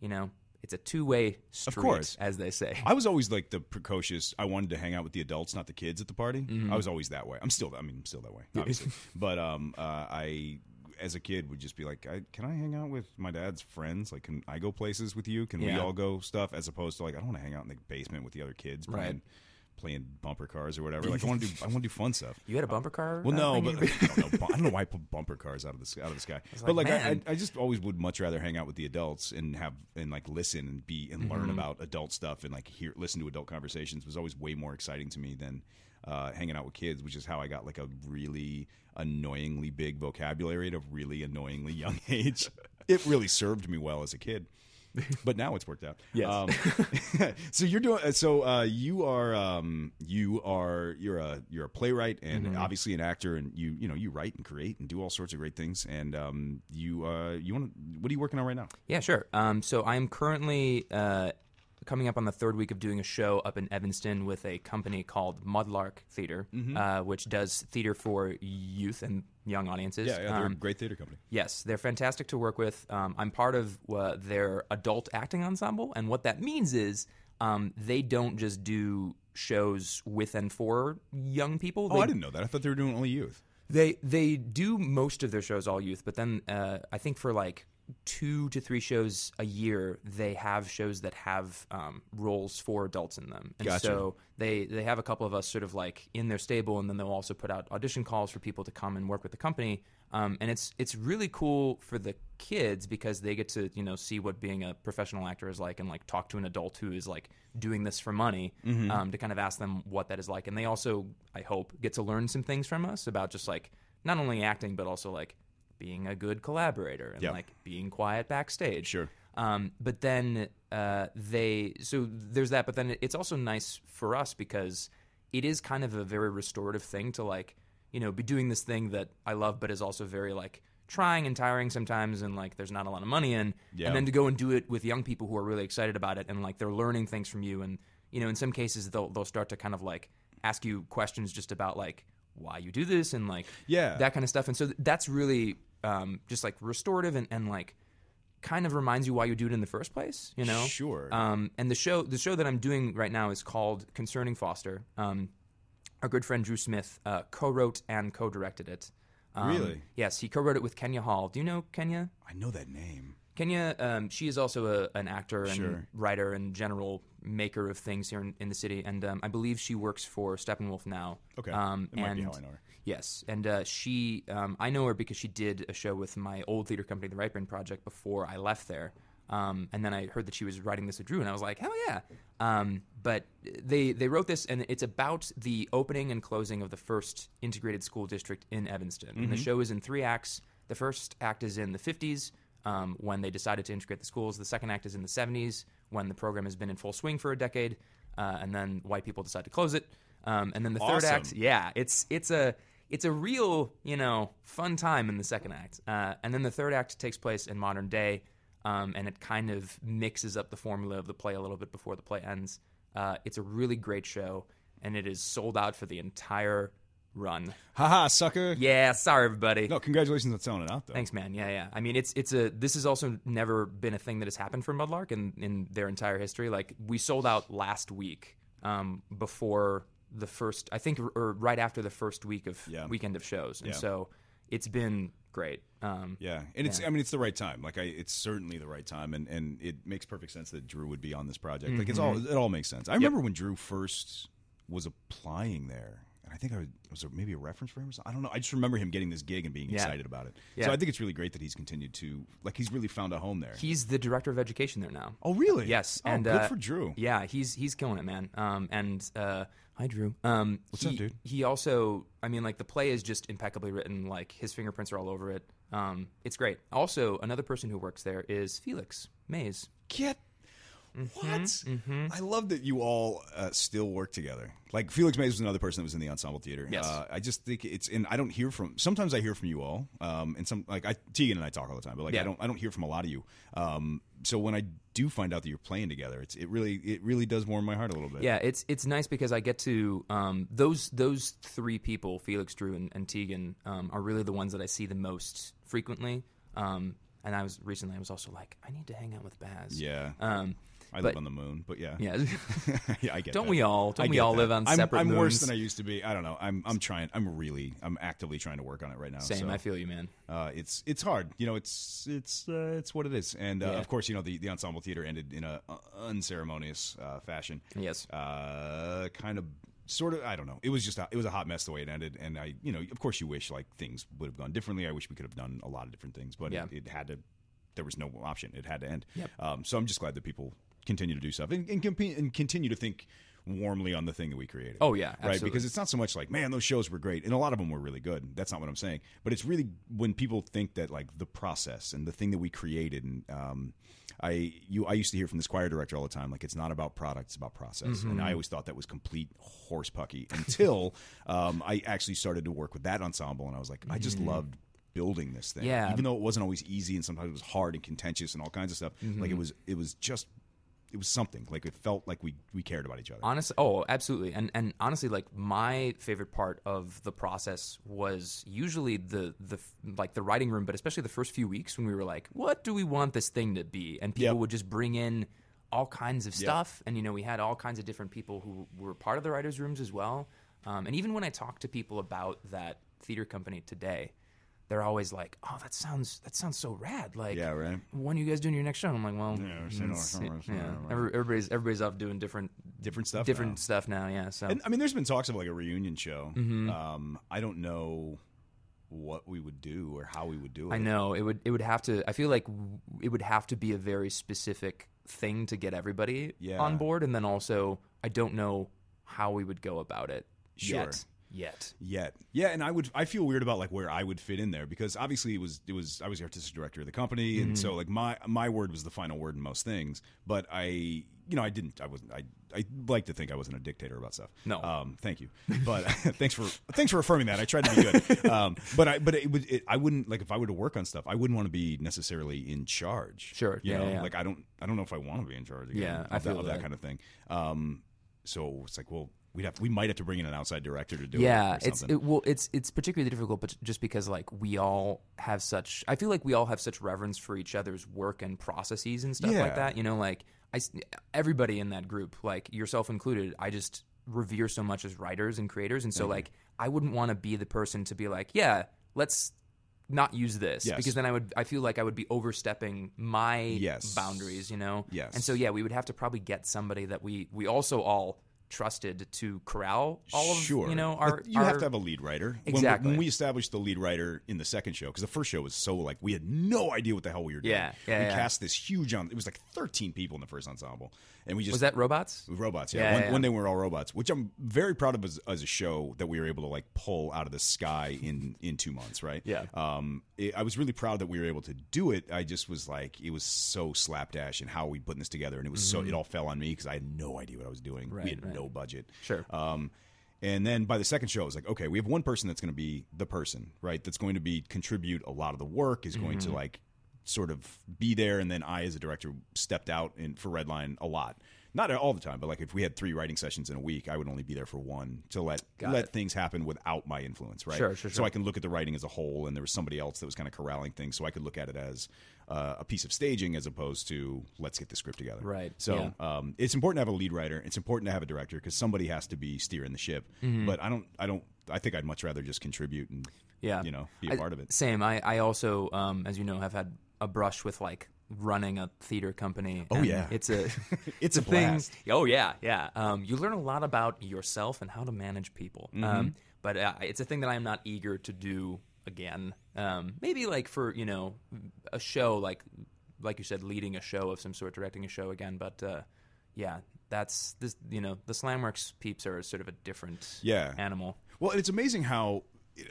you know it's a two-way street course. as they say I was always like the precocious. I wanted to hang out with the adults, not the kids at the party. Mm-hmm. I was always that way. I'm still. I mean, I'm still that way, obviously. [laughs] but um, uh, I, as a kid, would just be like, I, "Can I hang out with my dad's friends? Like, can I go places with you? Can we all go stuff?" As opposed to like, I don't want to hang out in the basement with the other kids, Right. Playing, bumper cars or whatever. Like, I want to do. I want to do fun stuff. You had a bumper car? Well, no, but I don't know. I don't know why I put bumper cars out of the out of the sky. but like, like, I, man. I just always would much rather hang out with the adults and have and like listen and be and learn Mm-hmm. about adult stuff and like hear listen to adult conversations was always way more exciting to me than uh, hanging out with kids, which is how I got like a really annoyingly big vocabulary at a really annoyingly young [laughs] age. it really served me well as a kid. [laughs] But now it's worked out. Yes. Um, [laughs] so you're doing. So uh, you are. Um, you are. You're a. You're a playwright and Mm-hmm. obviously an actor, and you. You know, you write and create and do all sorts of great things. And um, you. Uh, you want to. What are you working on right now? yeah, sure. Um, so I'm currently uh, coming up on the third week of doing a show up in Evanston with a company called Mudlark Theater, Mm-hmm. uh, which does theater for youth and young audiences. Yeah, yeah they're Um, a great theater company. Yes, they're fantastic to work with. Um, I'm part of uh, their adult acting ensemble, and what that means is um, they don't just do shows with and for young people. Oh, They- I didn't know that. I thought they were doing only youth. They they do most of their shows all youth, but then uh, I think for like two to three shows a year, they have shows that have um, roles for adults in them, and Gotcha. so they they have a couple of us sort of like in their stable, and then they'll also put out audition calls for people to come and work with the company. Um, and it's it's really cool for the kids because they get to you know see what being a professional actor is like and like talk to an adult who is like doing this for money um, to kind of ask them what that is like and they also I hope get to learn some things from us about just like not only acting but also like being a good collaborator and Yeah. like being quiet backstage Sure. um, but then uh, they so there's that. But then it's also nice for us because it is kind of a very restorative thing to like you know be doing this thing that I love, but is also very like trying and tiring sometimes, and like there's not a lot of money in. Yeah. And then to go and do it with young people who are really excited about it, and like they're learning things from you, and you know in some cases they'll they'll start to kind of like ask you questions just about like why you do this and like Yeah. that kind of stuff. And so th- that's really um, just like restorative and, and like kind of reminds you why you do it in the first place. You know, Sure. Um, and the show the show that I'm doing right now is called Concerning Foster. Um, our good friend Drew Smith uh, co-wrote and co-directed it. Um, Really? Yes, he co-wrote it with Kenya Hall. Do you know Kenya? I know that name. Kenya, um, she is also a, an actor and Sure. writer and general maker of things here in, in the city, and um, I believe she works for Steppenwolf now. Okay. um, That might and be how I know her. Yes, and uh, she, um, I know her because she did a show with my old theater company, the Right Brain Project, before I left there. Um, and then I heard that she was writing this with Drew, and I was like, hell yeah! Um, but they they wrote this, and it's about the opening and closing of the first integrated school district in Evanston. And the show is in three acts. The first act is in the 50s um, when they decided to integrate the schools. The second act is in the 70s when the program has been in full swing for a decade, uh, and then white people decide to close it. Um, and then the third act, yeah, it's it's a it's a real you know fun time in the second act, uh, and then the third act takes place in modern day, um, and it kind of mixes up the formula of the play a little bit before the play ends. Uh, it's a really great show, and it is sold out for the entire run. Haha, sucker. Yeah, sorry everybody. No, congratulations on selling it out though. Thanks, man. Yeah, yeah. I mean, it's it's a this has also never been a thing that has happened for Mudlark in in their entire history. Like we sold out last week, um, before the first, I think, or- right after the first week of Yeah. weekend of shows, and Yeah. so it's been great. Um, Yeah, and it's Yeah. I mean it's the right time. Like I, it's certainly the right time, and and it makes perfect sense that Drew would be on this project. Like it's all Mm-hmm. it all makes sense. I remember when Drew first was applying there, and I think I was, was there maybe a reference for him or something. I don't know. I just remember him getting this gig and being Yeah. excited about it. So I think it's really great that he's continued to like he's really found a home there. He's the director of education there now. oh really? Yes, Oh, and good uh, for Drew. Yeah, he's he's killing it, man. Um, and uh, hi, Drew. Um, What's he, up, dude? He also, I mean, like the play is just impeccably written. Like his fingerprints are all over it. Um, it's great. Also, another person who works there is Felix Mays. Get Mm-hmm, what? I love that you all uh, still work together. Like Felix Mays was another person that was in the ensemble theater. Yes. Uh, I just think it's and I don't hear from. Sometimes I hear from you all, um, and some like I Tegan and I talk all the time, but like Yeah. I don't I don't hear from a lot of you. Um, so when I do find out that you're playing together, it's it really it really does warm my heart a little bit. Yeah, it's it's nice because I get to um, those those three people, Felix, Drew, and, and Tegan, um, are really the ones that I see the most frequently. Um, and I was recently, I was also like, I need to hang out with Baz. Yeah. I but- live on the moon, but yeah, yeah. [laughs] yeah, I get. Don't that. we all? Don't we all that. live on I'm, separate I'm worse than I used to be. I don't know. I'm I'm trying. I'm really. I'm actively trying to work on it right now. Same. so. I feel you, man. uh, it's it's hard. You know, it's it's uh, it's what it is. And uh, Yeah. of course, you know the, the ensemble theater ended in a unceremonious uh, fashion. Yes. Uh, kind of, sort of. I don't know. It was just a, it was a hot mess the way it ended. And I, you know, of course, you wish like things would have gone differently. I wish we could have done a lot of different things, but Yeah. it, it had to. There was no option. It had to end. Yep. Um, so I'm just glad that people continue to do stuff and and, and continue to think warmly on the thing that we created. Oh, yeah, right. Because it's not so much like, man, those shows were great, and a lot of them were really good. That's not what I'm saying. But it's really when people think that like the process and the thing that we created, and um, I you I used to hear from this choir director all the time, like it's not about product, it's about process, Mm-hmm. and I always thought that was complete horse pucky [laughs] until um, I actually started to work with that ensemble, and I was like, I just loved. Building this thing, Mm-hmm. Yeah. Even though it wasn't always easy, and sometimes it was hard and contentious and all kinds of stuff. Mm-hmm. Like it was, it was just, it was something. Like it felt like we we cared about each other. Honestly, oh, absolutely, and and honestly, like my favorite part of the process was usually the the like the writing room, but especially the first few weeks when we were like, what do we want this thing to be, and people Yep. would just bring in all kinds of stuff, and you know we had all kinds of different people who were part of the writers' rooms as well, um, and even when I talk to people about that theater company today, they're always like, "Oh, that sounds that sounds so rad!" Like, Yeah, right. When are you guys doing your next show? And I'm like, "Well, Yeah, we're saying it's- our yeah, everybody's everybody's off doing different Different stuff. different now. stuff now." Yeah, so And I mean, there's been talks of like a reunion show. Mm-hmm. Um, I don't know what we would do or how we would do it. I know it would it would have to. I feel like it would have to be a very specific thing to get everybody Yeah. on board, and then also I don't know how we would go about it Sure. yet. Yet, yet. Yeah, and I would I feel weird about like where I would fit in there because obviously it was it was I was the artistic director of the company and Mm-hmm. so like my my word was the final word in most things, but I you know I didn't I wasn't I I like to think I wasn't a dictator about stuff. No. um, thank you, but [laughs] thanks for thanks for affirming that. I tried to be good, [laughs] um, but I but it would it, I wouldn't like if I were to work on stuff, I wouldn't want to be necessarily in charge. Sure, you yeah, know, yeah, like I don't I don't know if I want to be in charge. Again Yeah, of I that, feel of that that. kind of thing. Um, so it's like well. We'd have, we might have to bring in an outside director to do yeah, it. Yeah, it's it, well, it's it's particularly difficult, but just because like we all have such, I feel like we all have such reverence for each other's work and processes and stuff Yeah. like that. You know, like I, everybody in that group, like yourself included, I just revere so much as writers and creators, and so Mm-hmm. like I wouldn't want to be the person to be like, yeah, let's not use this Yes. because then I would I feel like I would be overstepping my Yes. boundaries, you know. Yes. And so yeah, we would have to probably get somebody that we we also all trusted to corral all of sure. you know our you our, have to have a lead writer. When we- Exactly. When we, established the lead writer in the second show, because the first show was so like we had no idea what the hell we were doing. Yeah, yeah, We yeah. cast this huge on. It was like thirteen people in the first ensemble, and we just was that robots? robots. Yeah, Yeah, one, yeah. one day we were all robots, which I'm very proud of as, as a show that we were able to like pull out of the sky in in two months. Right. Yeah. Um, it, I was really proud that we were able to do it. I just was like, it was so slapdash and how we putting this together, and it was so it all fell on me because I had no idea what I was doing. Mm-hmm. Right, we had right. no budget. Sure. Um, and then by the second show, I was like, okay, we have one person that's going to be the person, right? That's going to be contribute a lot of the work, is going Mm-hmm. to like sort of be there. And then I, as a director, stepped out in for Redline a lot. Not all the time, but like if we had three writing sessions in a week, I would only be there for one to let Got let it. things happen without my influence, right? Sure, sure, So sure. I can look at the writing as a whole, and there was somebody else that was kind of corralling things, so I could look at it as uh, a piece of staging as opposed to let's get the script together. Right, So yeah. um, it's important to have a lead writer. It's important to have a director because somebody has to be steering the ship. Mm-hmm. But I don't. I don't. I think I'd much rather just contribute and Yeah. you know, be a I- part of it. Same. I, I also, um, as you know, have had a brush with like running a theater company. Oh, yeah. It's a [laughs] [laughs] It's a thing. blast. Oh yeah, yeah. Um, you learn a lot about yourself and how to manage people. Mm-hmm. Um, but uh, it's a thing that I'm not eager to do again. Um, maybe like for you know a show like like you said, leading a show of some sort, directing a show again. But uh, yeah, that's this. You know, the Slamworks peeps are sort of a different Yeah. animal. Well, it's amazing how.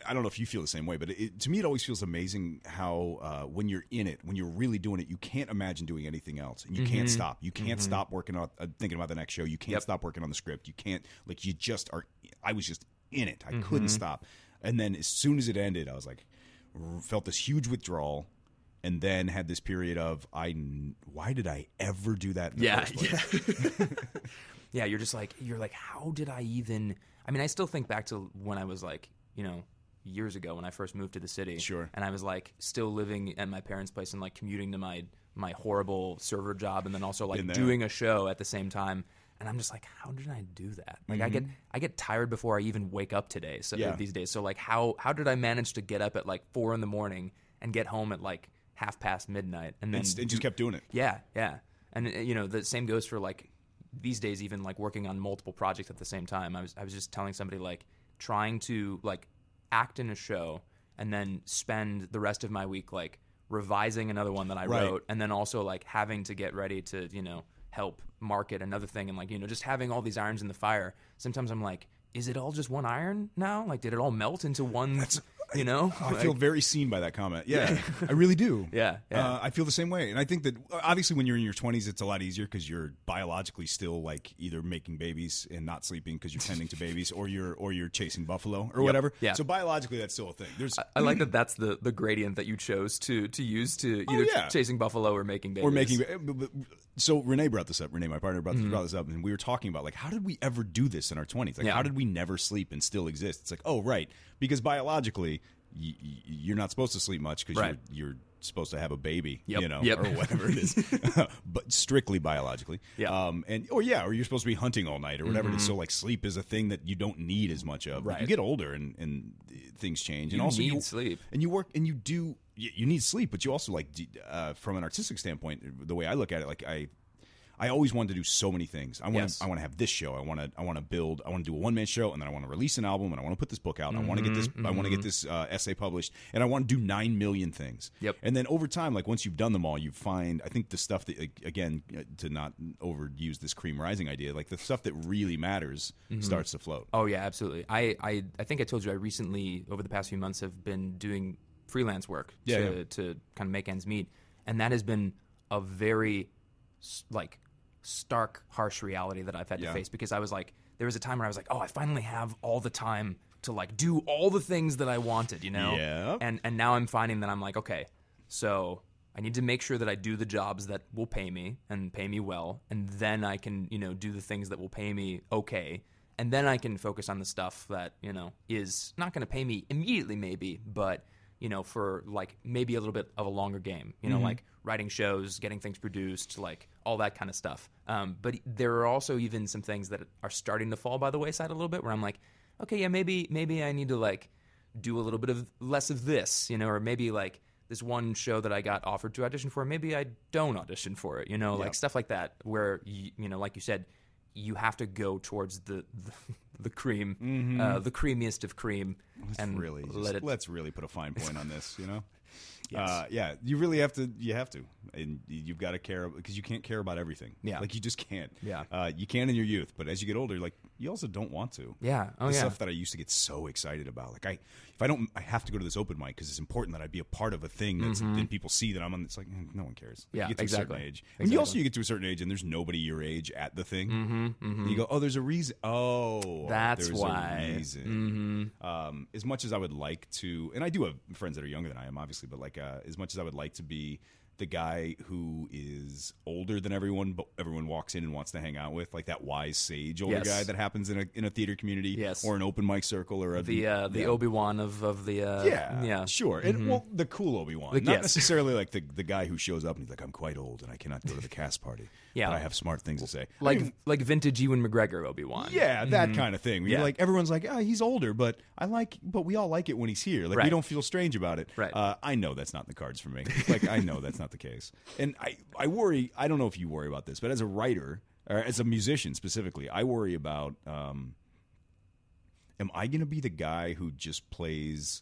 I don't know if you feel the same way, but it, to me, it always feels amazing how uh, when you're in it, when you're really doing it, you can't imagine doing anything else, and you can't stop. You can't stop working on uh, thinking about the next show. You can't Yep. stop working on the script. You can't like you just are. I was just in it. I couldn't stop. And then as soon as it ended, I was like, r- felt this huge withdrawal, and then had this period of I. n- Why did I ever do that? In the Yeah, place? [laughs] yeah you're just like you're like how did i even i mean i still think back to when i was like you know years ago when i first moved to the city Sure. and i was like still living at my parents place and like commuting to my my horrible server job and then also like doing a show at the same time and i'm just like how did i do that like i get i get tired before i even wake up today so Mm-hmm. Yeah. these days so like how how did i manage to get up at like four in the morning and get home at like half past midnight and then and, and just kept doing it. yeah, yeah. And uh, you know, the same goes for like these days even like working on multiple projects at the same time. I was I was just telling somebody like trying to like act in a show and then spend the rest of my week like revising another one that I Right. wrote and then also like having to get ready to, you know, help market another thing and like, you know, just having all these irons in the fire. Sometimes I'm like, is it all just one iron now? Like did it all melt into one, you know? I feel very seen by that comment. Yeah, I really do. [laughs] Yeah, yeah. Uh, I feel the same way, and I think that uh, obviously when you're in your 20s, it's a lot easier because you're biologically still like either making babies and not sleeping because you're tending to [laughs] babies, or you're or you're chasing buffalo or whatever. Yeah. So biologically, that's still a thing. There's I like that that's the, the gradient that you chose to to use to either yeah. chasing buffalo or making babies. or making. but- So Renee brought this up. Renee, my partner, brought, Mm-hmm. brought this up, and we were talking about like how did we ever do this in our 20s? Like Yeah. how did we never sleep and still exist? It's like oh right, because biologically. y- y- You're not supposed to sleep much because Right. you're, you're supposed to have a baby, Yep, you know, yep. or whatever it is, [laughs] [laughs] but strictly biologically. Yeah. Um, and or yeah, or you're supposed to be hunting all night or whatever it is. So like sleep is a thing that you don't need as much of. But You Mm-hmm. Get older and and things change, and You also need you sleep. and you work and you do you, you need sleep, but you also like uh, from an artistic standpoint, the way I look at it, like I. I always wanted to do so many things. I want Yes. to. I want to have this show. I want to. I want to build. I want to do a one man show, and then I want to release an album, and I want to put this book out. and I want to get this. I want to get this uh, essay published, and I want to do nine million things. Yep. And then over time, like once you've done them all, you find. I think the stuff that again uh, to not overuse this cream rising idea, like the stuff that really matters starts to float. Oh yeah, absolutely. I, I I think I told you I recently over the past few months have been doing freelance work Yeah, to yeah. to kind of make ends meet, and that has been a very like stark, harsh reality that I've had Yeah. to face because I was like, there was a time where I was like, oh, I finally have all the time to like do all the things that I wanted, you know? Yeah. And and now I'm finding that I'm like, okay, so I need to make sure that I do the jobs that will pay me and pay me well, and then I can, you know, do the things that will pay me okay. And then I can focus on the stuff that, you know, is not going to pay me immediately, maybe, but, you know, for like maybe a little bit of a longer game, you know, mm-hmm. like writing shows, getting things produced, like all that kind of stuff. Um, but there are also even some things that are starting to fall by the wayside a little bit where I'm like, okay, yeah, maybe, maybe I need to like do a little bit of less of this, you know, or maybe like this one show that I got offered to audition for, maybe I don't audition for it, you know, like stuff like that, where you, you know, like you said, you have to go towards the the, the cream, uh, the creamiest of cream, and Mm-hmm. really it. let's really put a fine point on this you know [laughs] uh, yeah you really have to you have to and you've got to care because you can't care about everything Yeah. like you just can't Yeah. uh, you can in your youth but as you get older like you also don't want to Yeah. Oh the yeah. stuff that I used to get so excited about. Like I, if I don't, I have to go to this open mic because it's important that I be a part of a thing that's and people see that I'm on. It's like mm, no one cares. Mm-hmm. Yeah, you get to a exactly. certain age, and you also you get to a certain age, and there's nobody your age at the thing. Mm-hmm, You go, oh, there's a reason. Oh, That's there's why. A reason. Um, as much as I would like to, and I do have friends that are younger than I am, obviously, but like uh, as much as I would like to be the guy who is older than everyone, but everyone walks in and wants to hang out with, like that wise sage older Yes. guy that happens in a in a theater community, Yes. or an open mic circle, or a the uh, the yeah. Obi Wan of of the uh, Yeah, yeah sure. And well, the cool Obi Wan, not yes. necessarily like the the guy who shows up and he's like, "I'm quite old and I cannot go to the [laughs] cast party." Yeah. but I have smart things to say. I like mean, like vintage Ewan McGregor Obi Wan yeah, that kind of thing. Yeah. like everyone's like, "Ah, he's older, but I like, but we all like it when he's here. Like we don't feel strange about it." Right. Uh, I know that's not in the cards for me. Like I know that's not the case, and I I worry. I don't know if you worry about this, but as a writer or as a musician specifically, I worry about. Um, am I going to be the guy who just plays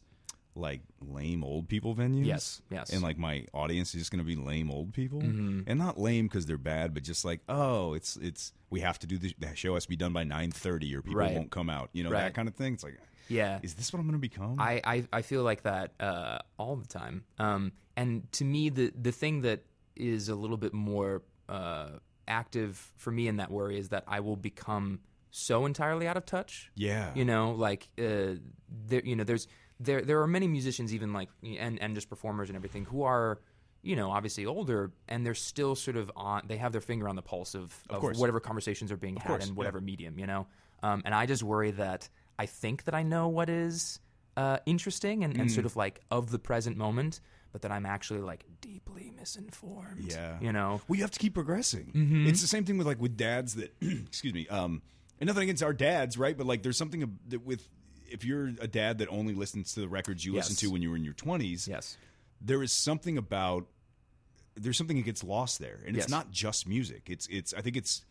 like lame old people venues? Yes, yes. And like my audience is just going to be lame old people, Mm-hmm. and not lame because they're bad, but just like oh, it's it's we have to do the, the show has to be done by nine thirty or people Right. won't come out. You know Right. that kind of thing. It's like yeah is this what I'm going to become? I, I, I feel like that uh, all the time. Um, and to me, the the thing that is a little bit more uh, active for me in that worry is that I will become so entirely out of touch. yeah, You know, like uh, there, you know, there's there there are many musicians, even like and and just performers and everything, who are you know obviously older and they're still sort of on. They have their finger on the pulse of, of, course. whatever conversations are being had course, in yeah. whatever medium. You know, um, and I just worry that I think that I know what is uh, interesting and, and sort Mm. of like of the present moment, but that I'm actually like deeply misinformed. Yeah. you know. Well, you have to keep progressing. Mm-hmm. It's the same thing with like with dads that, [clears throat] excuse me, um, and nothing against our dads, right? But like, there's something that with if you're a dad that only listens to the records you Yes. listened to when you were in your 20s, Yes. there is something about there's something that gets lost there, and Yes. it's not just music. It's it's I think it's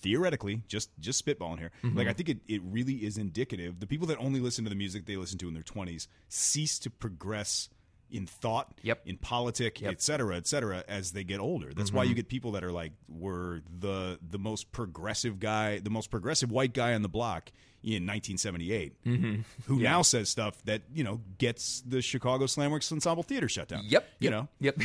theoretically just just spitballing here. Mm-hmm. Like I think it it really is indicative. The people that only listen to the music they listen to in their 20s cease to progress in thought, Yep. in politic, et cetera, et cetera, as they get older. That's why you get people that are like were the the most progressive guy, the most progressive white guy on the block in 1978, who now says stuff that you know gets the Chicago Slamworks Ensemble Theater shut down. Yep. you yep, know. Yep.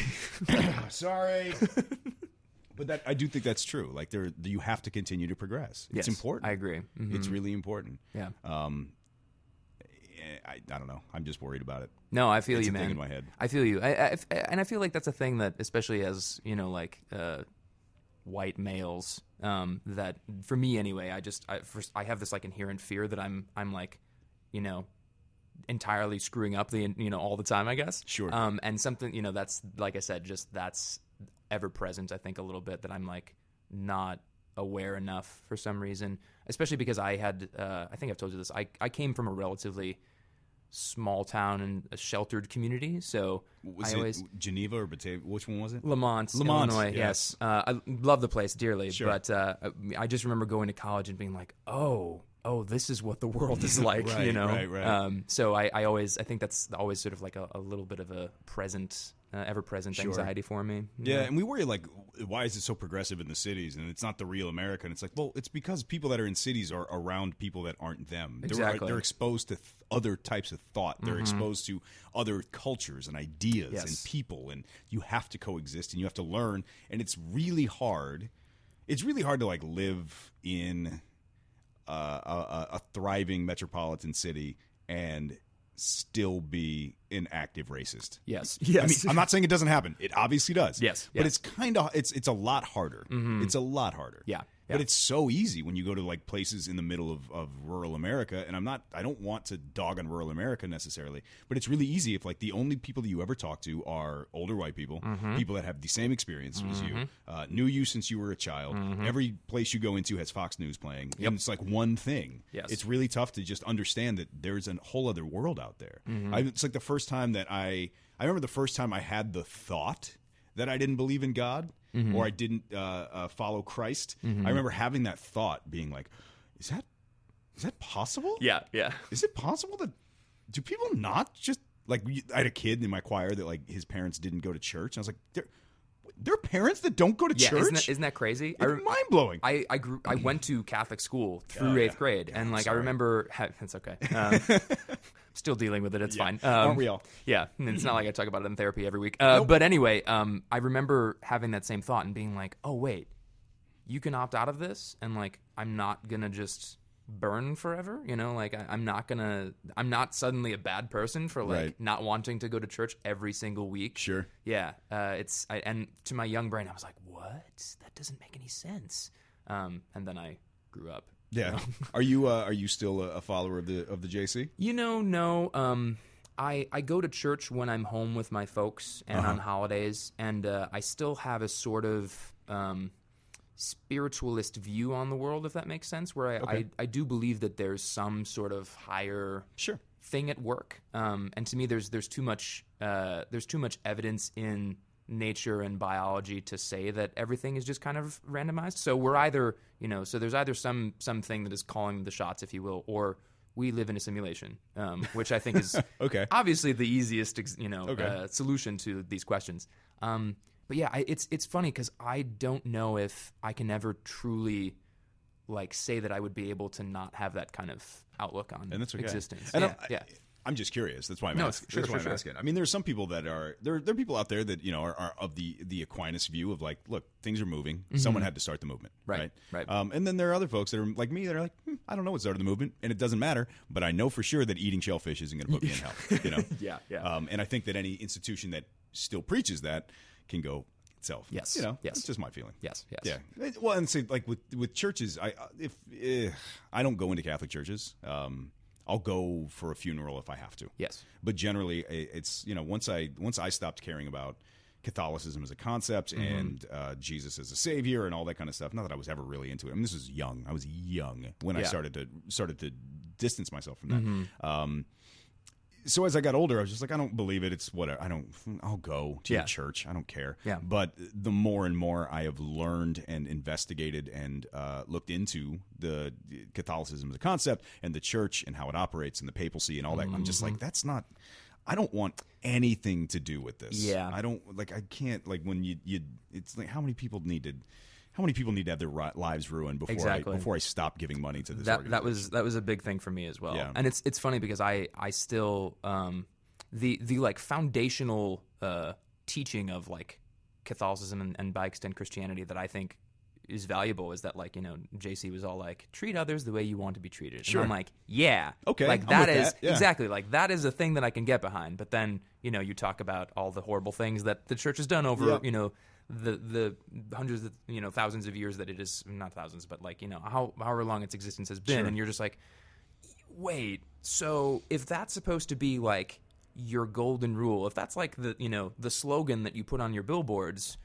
[coughs] Sorry. [laughs] but that I do think that's true. Like there, you have to continue to progress. Yes, it's important. I agree. Mhm. It's really important. Yeah. Um, I, I don't know. I'm just worried about it. No, I feel It's you, a thing man. in my head. I feel you. I, I, and I feel like that's a thing that, especially as you know, like uh, white males, um, that for me anyway, I just I, first I have this like inherent fear that I'm I'm like, you know, entirely screwing up the you know all the time. I guess. Sure. Um, and something you know that's like I said, just that's ever present. I think a little bit that I'm like not aware enough for some reason, especially because I had uh, I think I've told you this. I I came from a relatively small town and a sheltered community, so Was I it always Geneva or Batavia? Which one was it? Lemont, Lemont, Illinois. yes. Yes, uh, I love the place dearly, Sure. but uh, I just remember going to college and being like, "Oh, oh, this is what the world is [laughs] like," Right, you know. right, right. Um, so I, I always, I think that's always sort of like a, a little bit of a present, uh, ever-present Sure. anxiety for me. Yeah, and we worry like, why is it so progressive in the cities and it's not the real America? And it's like, well, it's because people that are in cities are around people that aren't them. They're, Exactly. Mm-hmm. they're exposed to th- other types of thought. They're exposed to other cultures and ideas Yes. and people, and you have to coexist and you have to learn. And it's really hard. It's really hard to like live in uh, a, a thriving metropolitan city and still be an active racist. Yes. I mean, Yes. I'm not saying it doesn't happen. It obviously does. Yes, but yeah. it's kind of it's it's a lot harder. Mm-hmm. It's a lot harder. Yeah, But it's so easy when you go to like places in the middle of, of rural America. And I'm not I don't want to dog on rural America necessarily, but it's really easy if like the only people that you ever talk to are older white people, Mm-hmm. people that have the same experience as you, uh, knew you since you were a child. Mm-hmm. Every place you go into has Fox News playing, and it's like one thing. Yes. It's really tough to just understand that there's a whole other world out there. Mm-hmm. I, it's like the first time that I I remember the first time I had the thought that I didn't believe in God Mm-hmm. or I didn't uh, uh, follow Christ. I remember having that thought, being like, "Is that is that possible? yeah, yeah. Is it possible that do people not just like I had a kid in my choir that like his parents didn't go to church, and I was like, "There, there are parents that don't go to Yeah, church. isn't that, isn't that crazy? I it's rem- mind blowing. I, I grew I went to Catholic school through Oh, eighth yeah. grade, and like I remember ha- it's okay. [laughs] Um, still dealing with it. It's fine. Um, Aren't we all? Yeah, [clears throat] it's not like I talk about it in therapy every week. Uh, But anyway, um, I remember having that same thought and being like, "Oh wait, you can opt out of this, and like I'm not gonna just burn forever. You know, like I, I'm not gonna. I'm not suddenly a bad person for like Right. not wanting to go to church every single week. Sure. Yeah, uh, it's I, and to my young brain, I was like, "What? That doesn't make any sense." Um, and then I grew up. Yeah. are you uh, are you still a, a follower of the of the JC? You know, no. Um, I I go to church when I'm home with my folks and Uh-huh. on holidays, and uh, I still have a sort of um, spiritualist view on the world, if that makes sense. Where I, Okay. I I do believe that there's some sort of higher Sure. thing at work. Um, and to me, there's there's too much uh, there's too much evidence in nature and biology to say that everything is just kind of randomized. So we're either you know so there's either some something that is calling the shots, if you will, or we live in a simulation, um, [laughs] which I think is Okay. obviously the easiest you know Okay. uh, solution to these questions. Um, but yeah, I, it's it's funny because I don't know if I can ever truly like say that I would be able to not have that kind of outlook on and that's okay. existence. And yeah, I'm, yeah. I'm just curious. That's why I'm No, asking. sure, that's why sure, I'm sure. asking. I mean, there's some people that are there. There are people out there that you know are, are of the the Aquinas view of like, look, things are moving. Someone had to start the movement, Mm-hmm. Right, right? right. Um, and then there are other folks that are like me that are like, hmm, I don't know what started the movement, and it doesn't matter. But I know for sure that eating shellfish isn't going to put me in hell. [laughs] You know? Yeah, yeah. Um, and I think that any institution that still preaches that can go itself. Yes, You know, yes. That's just my feeling. Yes, yes. Yeah. Well, and say like with with churches, I if eh, I don't go into Catholic churches. Um, I'll go for a funeral if I have to. Yes. But generally, it's you know once I once I stopped caring about Catholicism as a concept Mm-hmm. and uh, Jesus as a savior and all that kind of stuff. Not that I was ever really into it. I mean, this was young. I was young when I started to started to distance myself from that. Mm-hmm. Um, so as I got older, I was just like, I don't believe it. It's whatever. I don't. I'll go to Yeah. the church. I don't care. Yeah. But the more and more I have learned and investigated and uh, looked into the Catholicism as a concept and the church and how it operates and the papacy and all that, I'm just Mm-hmm. like, that's not. I don't want anything to do with this. Yeah. I don't like. I can't like when you you. It's like how many people need to. How many people need to have their ri- lives ruined before Exactly. I before I stop giving money to this? that that was that was a big thing for me as well. Yeah. And it's it's funny because I I still um the the like foundational uh teaching of like Catholicism and, and by extent Christianity that I think is valuable is that like you know JC was all like treat others the way you want to be treated. Sure. And I'm like yeah Okay, like that that, yeah. exactly like that is a thing that I can get behind. But then you know you talk about all the horrible things that the church has done over you know the the hundreds of you know thousands of years that it is not thousands but like you know how however long its existence has been Sure. and you're just like wait So if that's supposed to be like your golden rule, if that's like the you know the slogan that you put on your billboards,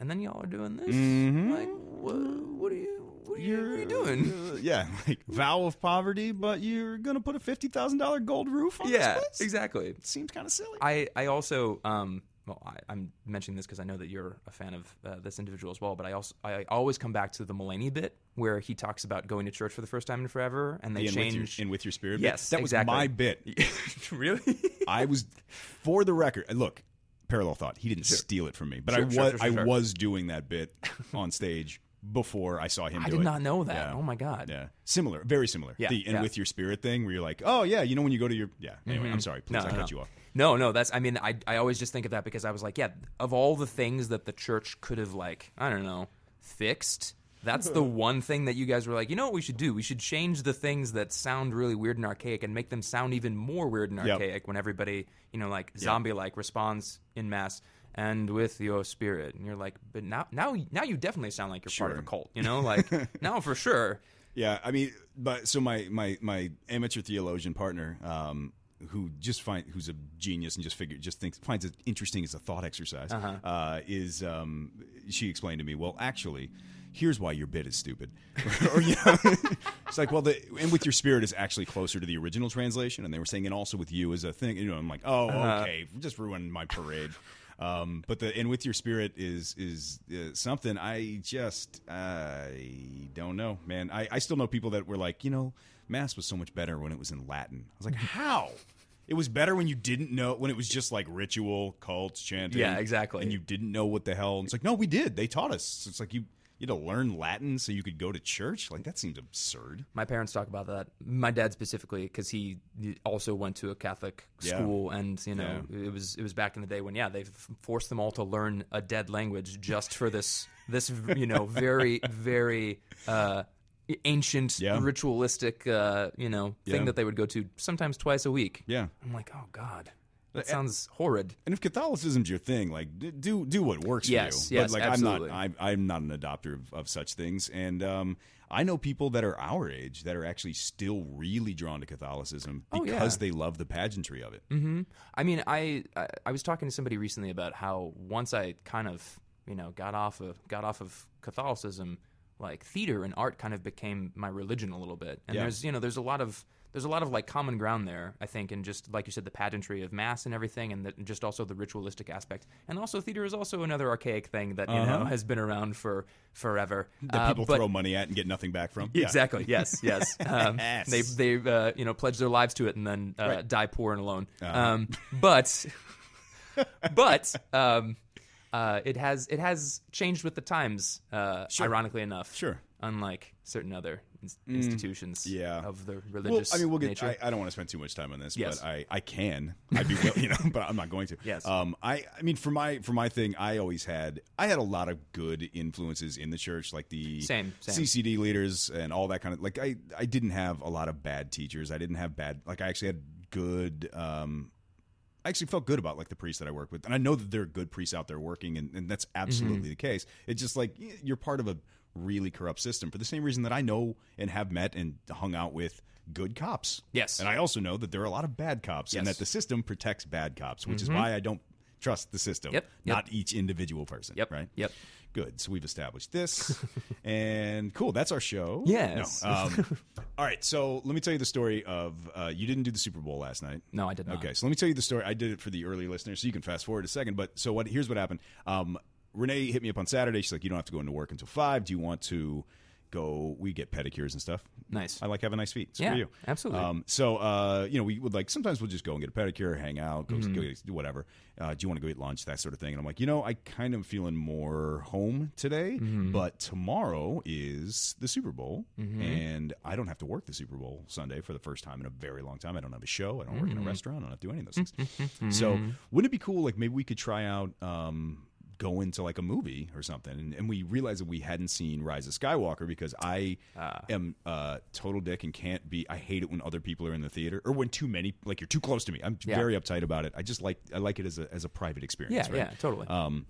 and then y'all are doing this, Mm-hmm. like what, what are you what are you, what are you doing? Uh, yeah, [laughs] like vow of poverty, but you're gonna put a fifty thousand dollar gold roof on yeah, this place? exactly. Seems kind of silly. I I also um well I, I'm mentioning this because I know that you're a fan of uh, this individual as well, but I also I always come back to the Mulaney bit where he talks about going to church for the first time in forever, and they in with, your, change. in with your spirit. bit? Yes, that exactly. was my bit. [laughs] really? [laughs] I was, for the record, look, parallel thought. He didn't steal it from me, but I was sure, sure, I was doing that bit on stage before I saw him. I did it. not know that. Yeah. Oh my god. Yeah, similar, very similar. Yeah, the and yeah. with your spirit thing, where you're like, oh yeah, you know when you go to your yeah. Anyway, I'm sorry, please, Mm-hmm. No, I no, cut no. you off. No, no, that's I mean, I I always just think of that because I was like, yeah, of all the things that the church could have like, I don't know, fixed, that's the one thing that you guys were like, you know what we should do? We should change the things that sound really weird and archaic and make them sound even more weird and Yep. archaic when everybody, you know, like zombie like responds in mass and with your spirit. And you're like, but now now now you definitely sound like you're part of Sure. a cult, you know? Like [laughs] now for sure. Yeah, I mean, but so my my my amateur theologian partner, um, who just find who's a genius and just figure just thinks finds it interesting as a thought exercise, Uh-huh. uh, is um, she explained to me, well, actually. Here's why your bit is stupid. [laughs] or, you know, [laughs] it's like, well, the and with your spirit is actually closer to the original translation, and they were saying, and also with you as a thing. You know, I'm like, oh, Uh-huh. okay, just ruined my parade. Um, but the and with your spirit is is uh, something I just I don't know, man. I, I still know people that were like, you know, mass was so much better when it was in Latin. I was like, how? It was better when you didn't know when it was just like ritual cults chanting. Yeah, exactly. And you didn't know what the hell. It's like, no, we did. They taught us. It's like you you had to learn Latin so you could go to church. Like that seems absurd. My parents talk about that. My dad specifically, because he also went to a Catholic Yeah. school, and you know, it was it was back in the day when yeah, they forced them all to learn a dead language just for this this you know very very uh, ancient Yeah. ritualistic uh, you know thing Yeah. that they would go to sometimes twice a week. Yeah. I'm like, oh god, that sounds horrid. And if Catholicism's your thing, like do do what works Yes, for you. yes, but like absolutely. I'm not I'm, I'm not an adopter of, of such things. And um, I know people that are our age that are actually still really drawn to Catholicism Oh, yeah. because they love the pageantry of it. I mean, I, I I was talking to somebody recently about how once I kind of you know got off of got off of Catholicism, like theater and art kind of became my religion a little bit. And Yeah. there's you know there's a lot of there's a lot of like common ground there, I think, and just like you said, the pageantry of mass and everything, and the, just also the ritualistic aspect. And also, theater is also another archaic thing that you know Uh-huh. has been around for forever. That Uh, people but- throw money at and get nothing back from. Yeah. Exactly. Yes. [laughs] Yes. Um, Yes. They they uh, you know pledge their lives to it and then uh, Right. die poor and alone. Uh-huh. Um, but [laughs] but um, uh, it has it has changed with the times. Uh, Ironically enough. Sure. Unlike certain other institutions. Mm, yeah. Of the Well, religious. I mean, we'll get. I, I don't want to spend too much time on this, Yes. but I, I can. I'd be, [laughs] you know, but I'm not going to. Yes. Um. I, I mean, for my, for my thing, I always had, I had a lot of good influences in the church, like the Same, same. CCD leaders and all that kind of. Like, I, I didn't have a lot of bad teachers. I didn't have bad. Like, I actually had good. Um. I actually felt good about like the priests that I work with, and I know that there are good priests out there working, and, and that's absolutely Mm-hmm. the case. It's just like you're part of a really corrupt system for the same reason that I know and have met and hung out with good cops. Yes. and I also know that there are a lot of bad cops, and that the system protects bad cops, which is why I don't trust the system, Yep, yep. not each individual person. Yep, right. yep. Good. So we've established this, [laughs] and cool. That's our show. Yes. No. Um, [laughs] all right. So let me tell you the story of uh, you didn't do the Super Bowl last night. No, I did not. Okay, so let me tell you the story. I did it for the early listeners, so you can fast forward a second. But so what? Here's what happened. Um, Renee hit me up on Saturday. She's like, "You don't have to go into work until five. Do you want to go? We get pedicures and stuff. Nice. I like having nice feet. So Yeah, you. absolutely. Um, so uh, you know, we would like sometimes we'll just go and get a pedicure, hang out, go, Mm-hmm. go do whatever. Uh, do you want to go eat lunch? That sort of thing. And I'm like, you know, I kind of feeling more home today, Mm-hmm. but tomorrow is the Super Bowl, Mm-hmm. and I don't have to work the Super Bowl Sunday for the first time in a very long time. I don't have a show. I don't work in a Mm-hmm. restaurant. I don't have to do any of those things. [laughs] So wouldn't it be cool? Like maybe we could try out. Um, go into like a movie or something and, and we realized that we hadn't seen rise of skywalker because i Ah. am uh, total dick and can't be i hate it when other people are in the theater or when too many like you're too close to me i'm Yeah. very uptight about it i just like i like it as a as a private experience yeah. right? Yeah. Totally. um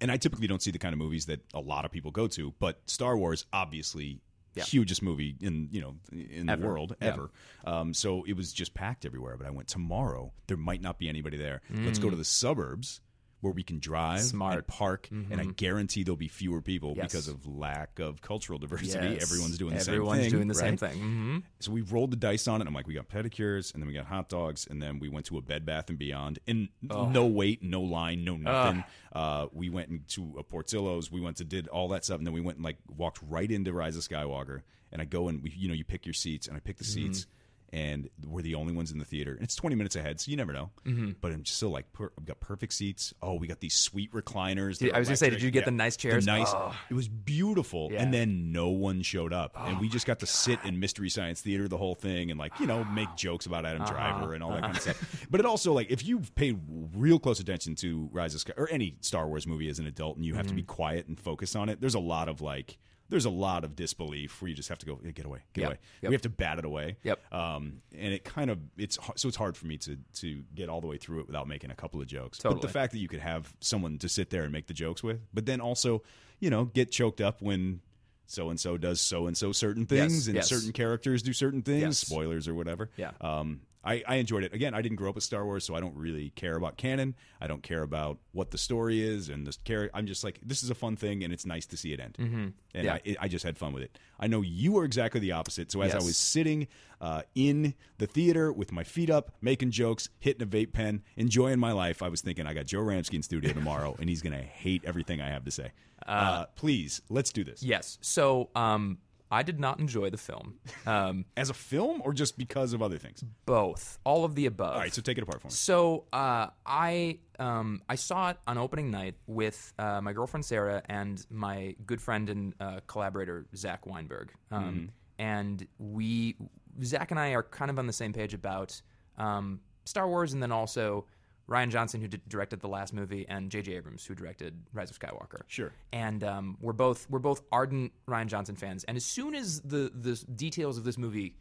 and i typically don't see the kind of movies that a lot of people go to but star wars obviously Yeah. hugest movie in you know in Ever. the world Yeah. ever. Um, so it was just packed everywhere. But I went tomorrow. There might not be anybody there. Let's go to the suburbs where we can drive. Smart. Mm-hmm. and park, and I guarantee there'll be fewer people Yes. because of lack of cultural diversity. Yes. Everyone's doing the Everyone's same thing. Everyone's doing the same right? thing. hmm So we rolled the dice on it. I'm like, we got pedicures, and then we got hot dogs, and then we went to a Bed Bath and Beyond. And no wait, no line, no nothing. Uh, we went into a Portillo's. We went to did all that stuff, and then we went and like walked right into Rise of Skywalker. And I go and we, you know, you pick your seats, and I pick the Mm-hmm. seats. And we're the only ones in the theater. And it's 20 minutes ahead, so you never know. Mm-hmm. But I'm still like, per- I've got perfect seats. Oh, we got these sweet recliners. I was gonna say, did you get the nice chairs? The nice. Oh. It was beautiful. Yeah. And then no one showed up. and we just got to sit in Mystery Science Theater the whole thing and, like, you know, make [sighs] jokes about Adam Uh-huh. Driver and all that kind of stuff. But it also, like, if you've paid real close attention to Rise of Sky or any Star Wars movie as an adult and you have to Mm-hmm. be quiet and focus on it, there's a lot of, like, there's a lot of disbelief where you just have to go "Hey, get away, get Yep. away. Yep. We have to bat it away. Yep. Um, and it kind of it's so it's hard for me to to get all the way through it without making a couple of jokes. But the fact that you could have someone to sit there and make the jokes with, but then also, you know, get choked up when so and so does so and so certain things Yes, and yes. certain characters do certain things, Yes. spoilers or whatever. Yeah. Um, I, I enjoyed it. Again, I didn't grow up with Star Wars, so I don't really care about canon. I don't care about what the story is and the character. I'm just like, this is a fun thing, and it's nice to see it end. Mm-hmm. And Yeah. I, it, I just had fun with it. I know you are exactly the opposite. So as I was sitting uh, in the theater with my feet up, making jokes, hitting a vape pen, enjoying my life, I was thinking, I got Joe Ramsky in studio tomorrow, and he's going to hate everything I have to say. Uh, please, let's do this. Yes. So um, I did not enjoy the film. Um, [laughs] As a film, or just because of other things? both, all of the above. All right, so take it apart for me. So uh, I um, I saw it on opening night with uh, my girlfriend Sarah and my good friend and uh, collaborator Zach Weinberg, um, and we Zach and I are kind of on the same page about um, Star Wars, and then also Rian Johnson, who directed the last movie, and J.J. Abrams, who directed Rise of Skywalker. Sure. And um, we're both we're both ardent Rian Johnson fans. And as soon as the the details of this movie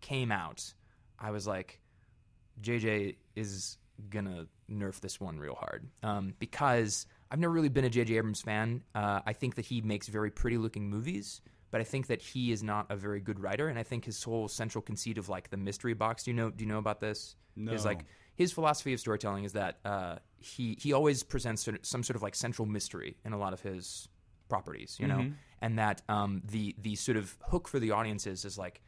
came out, I was like, JJ is gonna nerf this one real hard um, because I've never really been a JJ Abrams fan. Uh, I think that he makes very pretty looking movies, but I think that he is not a very good writer. And I think his whole central conceit of like the mystery box. Do you know? Do you know about this? No. Is like his philosophy of storytelling is that uh, he he always presents some sort of like central mystery in a lot of his properties, you know, and that um, the the sort of hook for the audiences is like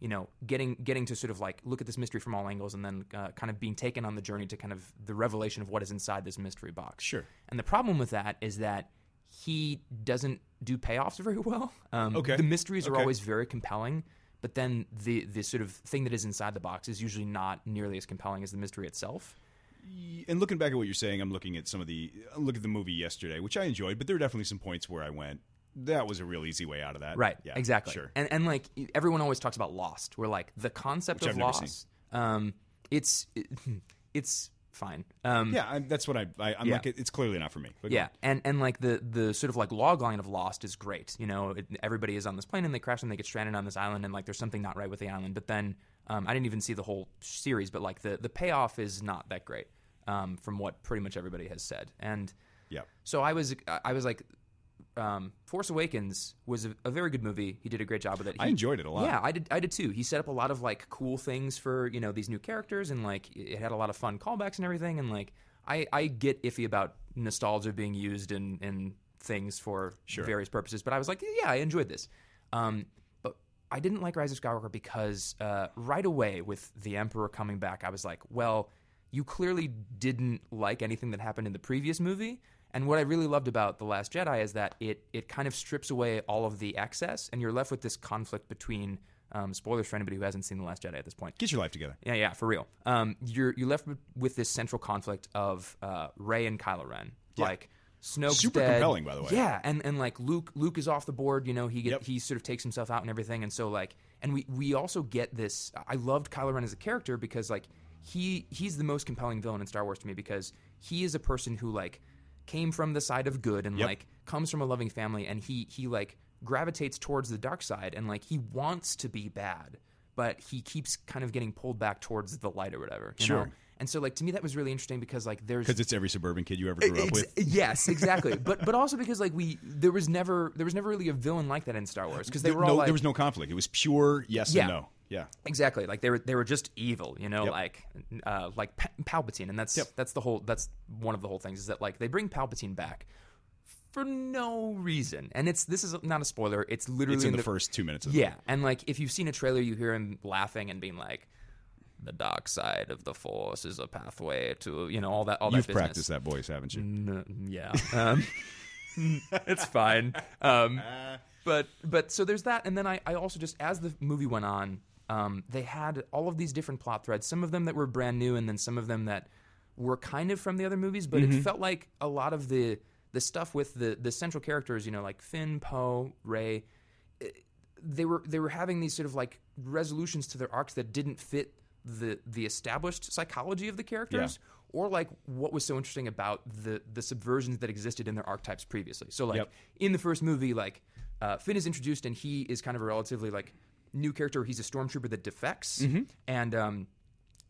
you know, getting getting to sort of like look at this mystery from all angles, and then uh, kind of being taken on the journey to kind of the revelation of what is inside this mystery box. Sure. And the problem with that is that he doesn't do payoffs very well. Um, Okay. The mysteries are always very compelling, but then the the sort of thing that is inside the box is usually not nearly as compelling as the mystery itself. and looking back at what you're saying, I'm looking at some of the I look at the movie yesterday, which I enjoyed, but there are definitely some points where I went, that was a real easy way out of that. Right. Yeah. Exactly. Sure. And and like everyone always talks about Lost, where like the concept Which of Lost, um, it's [laughs] it's fine. Um, yeah, I, that's what I. I I'm Yeah. like, it's clearly not for me. But Yeah, on. and and like the the sort of like log line of Lost is great. You know, it, everybody is on this plane and they crash and they get stranded on this island and like there's something not right with the island. But then um, I didn't even see the whole series, but like the the payoff is not that great um, from what pretty much everybody has said. And yeah. so I was I was like. Um, Force Awakens was a, a very good movie. He did a great job with it. I enjoyed it a lot. Yeah, I did. I did too. He set up a lot of like cool things for you know these new characters, and like it had a lot of fun callbacks and everything. And like I, I get iffy about nostalgia being used in in things for various purposes, but I was like, yeah, I enjoyed this. Um, but I didn't like Rise of Skywalker because uh, right away with the Emperor coming back, I was like, well, you clearly didn't like anything that happened in the previous movie. And what I really loved about The Last Jedi is that it it kind of strips away all of the excess, and you're left with this conflict between um, spoilers for anybody who hasn't seen The Last Jedi at this point. Get your life together. Yeah, yeah, for real. Um, you're you're left with, this central conflict of uh, Rey and Kylo Ren. Like Snoke's Super dead. compelling, by the way. Yeah, and and like Luke Luke is off the board. You know, he get, Yep. he sort of takes himself out and everything. And so like, and we we also get this. I loved Kylo Ren as a character because like he he's the most compelling villain in Star Wars to me because he is a person who like came from the side of good and Yep. like comes from a loving family and he he like gravitates towards the dark side and like he wants to be bad but he keeps kind of getting pulled back towards the light or whatever. You Sure. Know? And so, like to me, that was really interesting because like there's Because it's every suburban kid you ever grew up with. [laughs] Yes, exactly. [laughs] but but also because like we there was never there was never really a villain like that in Star Wars because they were no, all like there was no conflict. It was pure yes Yeah. and no. Yeah. exactly like they were they were just evil, you know, Yep. like uh, like Pa- Palpatine, and that's Yep. that's the whole that's one of the whole things is that like they bring Palpatine back for no reason, and it's this is not a spoiler. It's literally It's in the, first two minutes of the yeah, and like if you've seen a trailer, you hear him laughing and being like. The dark side of the force is a pathway to you know all that all You've that business. practiced that voice, haven't you? N- yeah, um, [laughs] it's fine. Um, but but so there's that, and then I, I also just as the movie went on, um, they had all of these different plot threads. Some of them that were brand new, and then some of them that were kind of from the other movies. But it felt like a lot of the the stuff with the the central characters, you know, like Finn, Poe, Rey. They were they were having these sort of like resolutions to their arcs that didn't fit the the established psychology of the characters or like what was so interesting about the the subversions that existed in their archetypes previously. So like Yep. in the first movie, like uh, Finn is introduced and he is kind of a relatively like new character. He's a stormtrooper that defects, Mm-hmm. and um,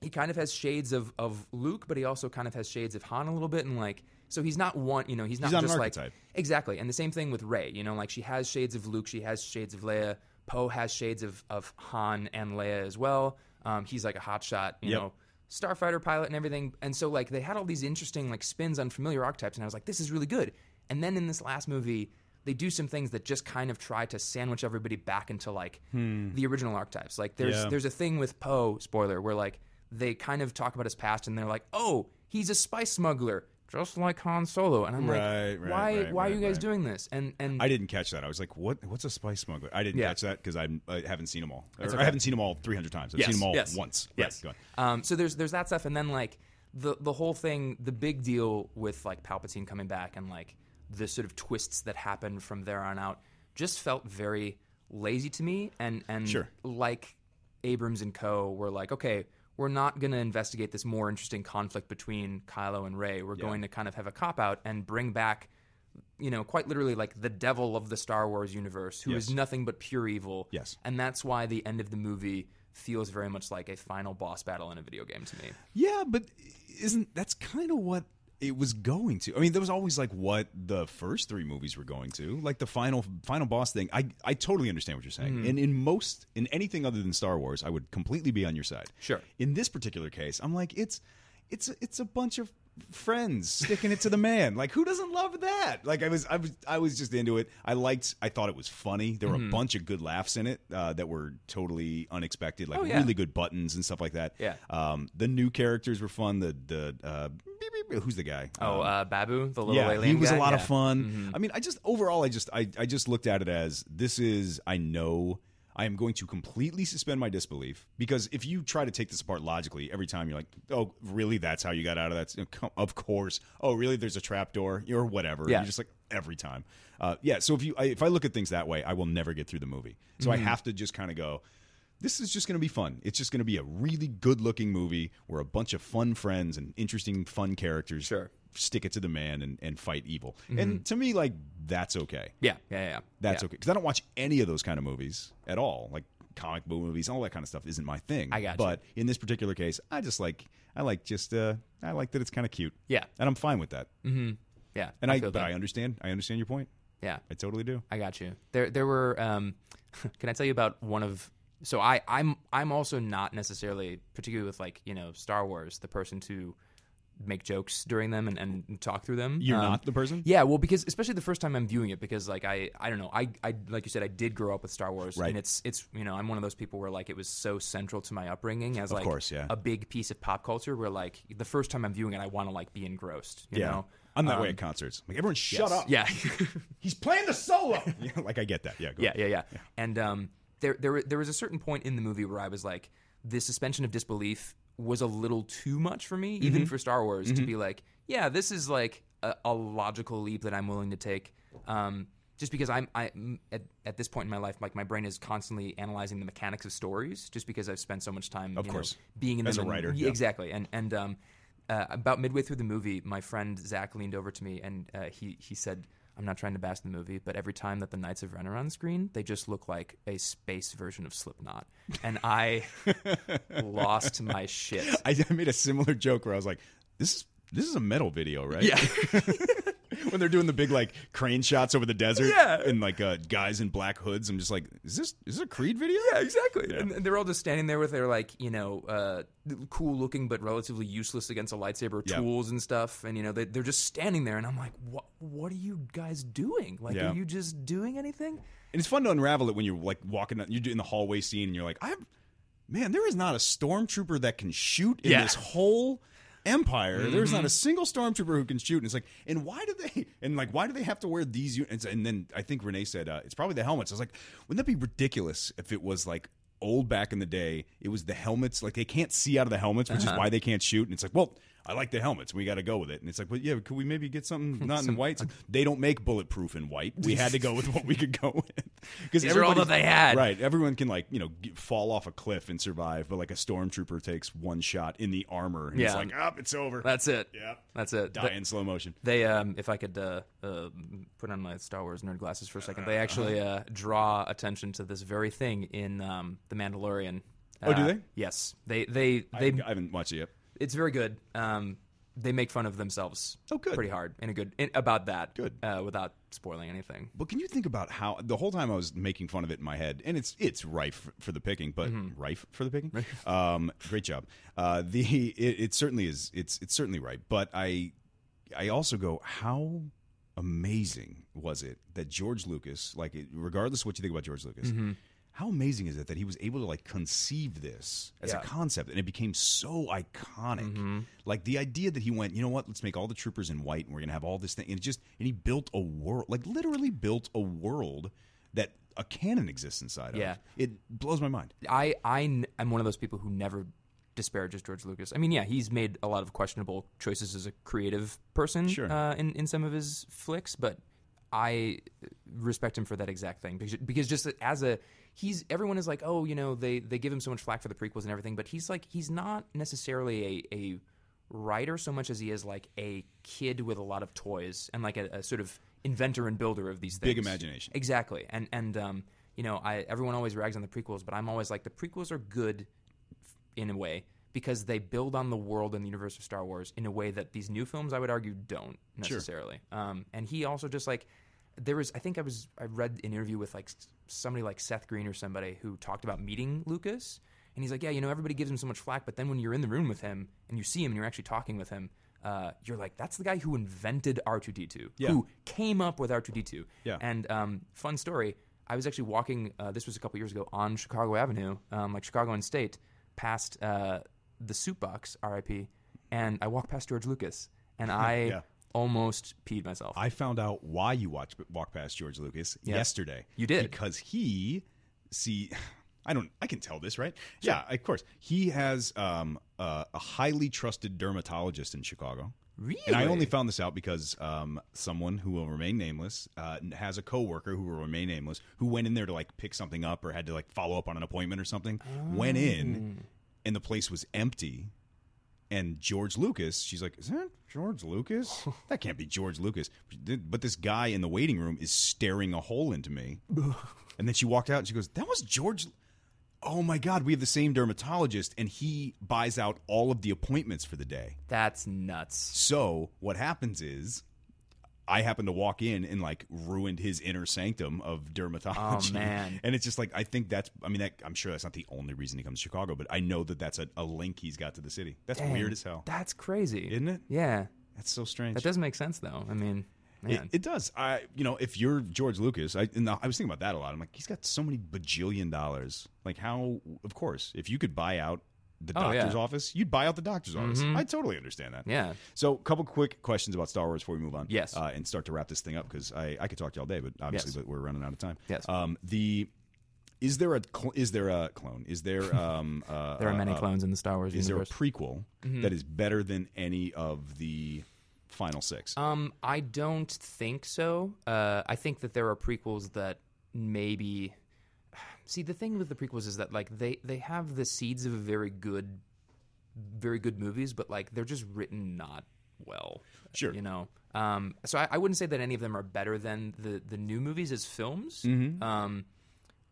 he kind of has shades of of Luke, but he also kind of has shades of Han a little bit, and like so he's not one. You know, he's not not an just like exactly. And the same thing with Rey. You know, like she has shades of Luke, she has shades of Leia. Poe has shades of of Han and Leia as well. Um, he's like a hotshot, you Yep. know starfighter pilot and everything. And so like they had all these interesting like spins on familiar archetypes and i was like this is really good. And then in this last movie they do some things that just kind of try to sandwich everybody back into like the original archetypes. Like there's Yeah. there's a thing with poe spoiler where like they kind of talk about his past and they're like oh he's a spice smuggler just like Han Solo and I'm Right, like right, why right, why are you guys doing this and and I didn't catch that. I was like, "What? What's a spice smuggler?" I didn't Yeah. catch that because I haven't seen them all. Or okay. I haven't seen them all 300 times. I've Yes, seen them all yes, once. Yes. Right, go on. Um, so there's there's that stuff, and then like the the whole thing, the big deal with like Palpatine coming back and like the sort of twists that happened from there on out just felt very lazy to me, and and Sure. like Abrams and Co. were like, okay. We're not going to investigate this more interesting conflict between Kylo and Rey. We're going to kind of have a cop out and bring back, you know, quite literally like the devil of the Star Wars universe, who is Yes. nothing but pure evil. Yes. And that's why the end of the movie feels very much like a final boss battle in a video game to me. Yeah, but isn't that's kind of what it was going to? I mean, there was always like what the first three movies were going to, like the final final boss thing. I I totally understand what you're saying, Mm-hmm. and in most in anything other than Star Wars, I would completely be on your side. Sure. In this particular case, I'm like it's it's it's a bunch of friends sticking it to the man. Like who doesn't love that? Like I was I was I was just into it. I liked I thought it was funny. There were a bunch of good laughs in it uh, that were totally unexpected, like Mm-hmm. Oh, yeah. really good buttons and stuff like that. Yeah. Um, the new characters were fun. The the uh, beep, beep, who's the guy? Oh, Um, uh, Babu, the little yeah, alien he was guy? a lot of Yeah. fun. I mean, I just overall, I just I, I just looked at it as this is I know I am going to completely suspend my disbelief because if you try to take this apart logically, every time you're like, oh, really? That's how you got out of that? Come- Of course. Oh, really? There's a trap door or whatever. Yeah. You're just like every time. Uh, yeah. So if you I, if I look at things that way, I will never get through the movie. So Mm-hmm. I have to just kind of go this is just going to be fun. It's just going to be a really good looking movie where a bunch of fun friends and interesting, fun characters Sure. Mm-hmm. stick it to the man and, and fight evil. And to me, like, that's okay. Yeah, yeah, yeah. That's yeah. okay. Because I don't watch any of those kind of movies at all. Like, comic book movies, all that kind of stuff isn't my thing. I gotcha. But in this particular case, I just like, I like just, uh, I like that it's kind of cute. Yeah. And I'm fine with that. Mm-hmm. Yeah, And I, feel but that. I understand. I understand your point. yeah, I totally do. I got you. There, there were. Um, [laughs] can I tell you about one of? So I, I'm, I'm also not necessarily, particularly with like you know Star Wars, the person to make jokes during them and, and talk through them. You're Um, not the person? Yeah, well, because especially the first time I'm viewing it, because like I, I don't know, I, I like you said, I did grow up with Star Wars, Right. and it's, it's, you know, I'm one of those people where like it was so central to my upbringing as like course, yeah. a big piece of pop culture, where like the first time I'm viewing it, I want to like be engrossed, you yeah. know. I'm that Um, way at concerts. Like, everyone shut yes. up. Yeah. [laughs] He's playing the solo. [laughs] yeah, like, I get that. Yeah. Go Yeah, yeah, yeah. And um, there, there, there was a certain point in the movie where I was like, the suspension of disbelief was a little too much for me, even Mm-hmm. for Star Wars, to be like, yeah, this is like a, a logical leap that I'm willing to take. Um, just because I'm I at, at this point in my life, like my brain is constantly analyzing the mechanics of stories, just because I've spent so much time, Of you know, course. being in As a and- writer, yeah. exactly. And and um, uh, about midway through the movie, my friend Zach leaned over to me and uh, he he said, I'm not trying to bash the movie, but every time that the Knights of Ren are on screen, they just look like a space version of Slipknot, and I [laughs] lost my shit. I, I made a similar joke where I was like, "This is this is a metal video, right?" Yeah. [laughs] [laughs] [laughs] when they're doing the big like crane shots over the desert, Yeah. and like uh, guys in black hoods. I'm just like, "Is this is this a Creed video?" Yeah, exactly. And, and they're all just standing there with their like, you know, uh, cool looking but relatively useless against a lightsaber Yeah. tools and stuff. And you know, they, they're just standing there, and I'm like, what? What are you guys doing? Like, Yeah. are you just doing anything? And it's fun to unravel it when you're like walking, you're in the hallway scene, and you're like, "I'm man, there is not a stormtrooper that can shoot in Yeah. this whole." Empire. There's Mm-hmm. not a single stormtrooper who can shoot, and it's like, and why do they? [laughs] And like, why do they have to wear these? Units? And, and then I think Renee said uh, it's probably the helmets. I was like, wouldn't that be ridiculous if it was like old back in the day? It was the helmets, like they can't see out of the helmets, which Uh-huh. is why they can't shoot. And it's like, well, I like the helmets. We got to go with it. And it's like, well, yeah, could we maybe get something [laughs] not in white? Like, they don't make bulletproof in white. We had to go with what we could go with [laughs] because These are all that they had. Right, everyone can like you know g fall off a cliff and survive, but like a stormtrooper takes one shot in the armor, and it's Yeah. like, up, it's over. That's it. Yep. That's it. Die in slow motion. They, um, if I could uh, uh, put on my Star Wars nerd glasses for a second, Uh-huh. they actually uh, draw attention to this very thing in um, the Mandalorian. Oh, do Uh, they? Yes, they they I, they. I haven't watched it yet. It's very good. Um, they make fun of themselves. Oh, good. Pretty hard in a good in, about that. Good. uh, without spoiling anything. But can you think about how the whole time I was making fun of it in my head, and it's it's rife for the picking, but Mm-hmm. rife for the picking. [laughs] um, great job. Uh, the it, it certainly is. It's it's certainly right. But I I also go how amazing was it that George Lucas, like regardless of what you think about George Lucas. Mm-hmm. How amazing is it that he was able to like conceive this as Yeah. a concept and it became so iconic? Mm-hmm. Like the idea that he went, you know what? Let's make all the troopers in white, and we're gonna have all this thing. And it just and he built a world, like literally built a world that a canon exists inside Yeah. of. It blows my mind. i i am one of those people who never disparages George Lucas. I mean, yeah, he's made a lot of questionable choices as a creative person Sure. uh, in in some of his flicks, but I respect him for that exact thing because, because just as a he's everyone is like, oh, you know, they they give him so much flack for the prequels and everything, but he's like he's not necessarily a a writer so much as he is like a kid with a lot of toys and like a, a sort of inventor and builder of these things. Big imagination. Exactly. And and um, you know, I everyone always rags on the prequels, but I'm always like the prequels are good in a way because they build on the world and the universe of Star Wars in a way that these new films I would argue don't necessarily. Um, and he also just like there was I think I was I read an interview with like somebody like Seth Green or somebody who talked about meeting Lucas and he's like, yeah, you know, everybody gives him so much flack, but then when you're in the room with him and you see him and you're actually talking with him, uh, you're like, that's the guy who invented R2D2, Yeah. who came up with R2D2. Yeah. And um, fun story, I was actually walking. Uh, this was a couple years ago on Chicago Avenue, um, like Chicago and State, past uh, the Soup Box, R.I.P. And I walked past George Lucas, and I [laughs] Yeah. almost peed myself. I found out why you watch walk past George Lucas Yeah. yesterday. You did. because he see. [sighs] I don't. I can tell this, right? Yeah, of course. He has um, uh, a highly trusted dermatologist in Chicago. really? And I only found this out because um, someone who will remain nameless uh, has a coworker who will remain nameless who went in there to like pick something up or had to like follow up on an appointment or something. Went in, and the place was empty. And George Lucas, she's like, "Is that George Lucas? [laughs] That can't be George Lucas." But this guy in the waiting room is staring a hole into me. [laughs] and then she walked out and she goes, "That was George." Oh my God, we have the same dermatologist, and he buys out all of the appointments for the day. That's nuts. So what happens is I happen to walk in and like ruined his inner sanctum of dermatology. Oh, man. [laughs] And it's just like I think that's I mean that, I'm sure that's not the only reason he comes to Chicago, but I know that that's a, a link he's got to the city. That's Dang, weird as hell. That's crazy, Isn't it? Yeah, That's so strange. that does make sense though. I mean, It, it does. I, you know, if you're George Lucas, I, and I was thinking about that a lot. I'm like, he's got so many bajillion dollars. Like, how? Of course, if you could buy out the Oh, doctor's yeah. Mm-hmm. office, you'd buy out the doctor's office. I totally understand that. yeah. So, a couple quick questions about Star Wars before we move on. Yes. uh, and start to wrap this thing up because I, I could talk to you all day, but obviously, Yes. but we're running out of time. Yes. Um, the is there a cl- is there a clone? Is there [laughs] um uh, There are many uh, clones in the Star Wars Is there a prequel Mm-hmm. that is better than any of the final six? Um, I don't think so. Uh, I think that there are prequels that maybe. See, the thing with the prequels is that like they they have the seeds of a very good, very good movies, but like they're just written not well. Sure. you know. Um, so I, I wouldn't say that any of them are better than the the new movies as films. Mm-hmm. Um,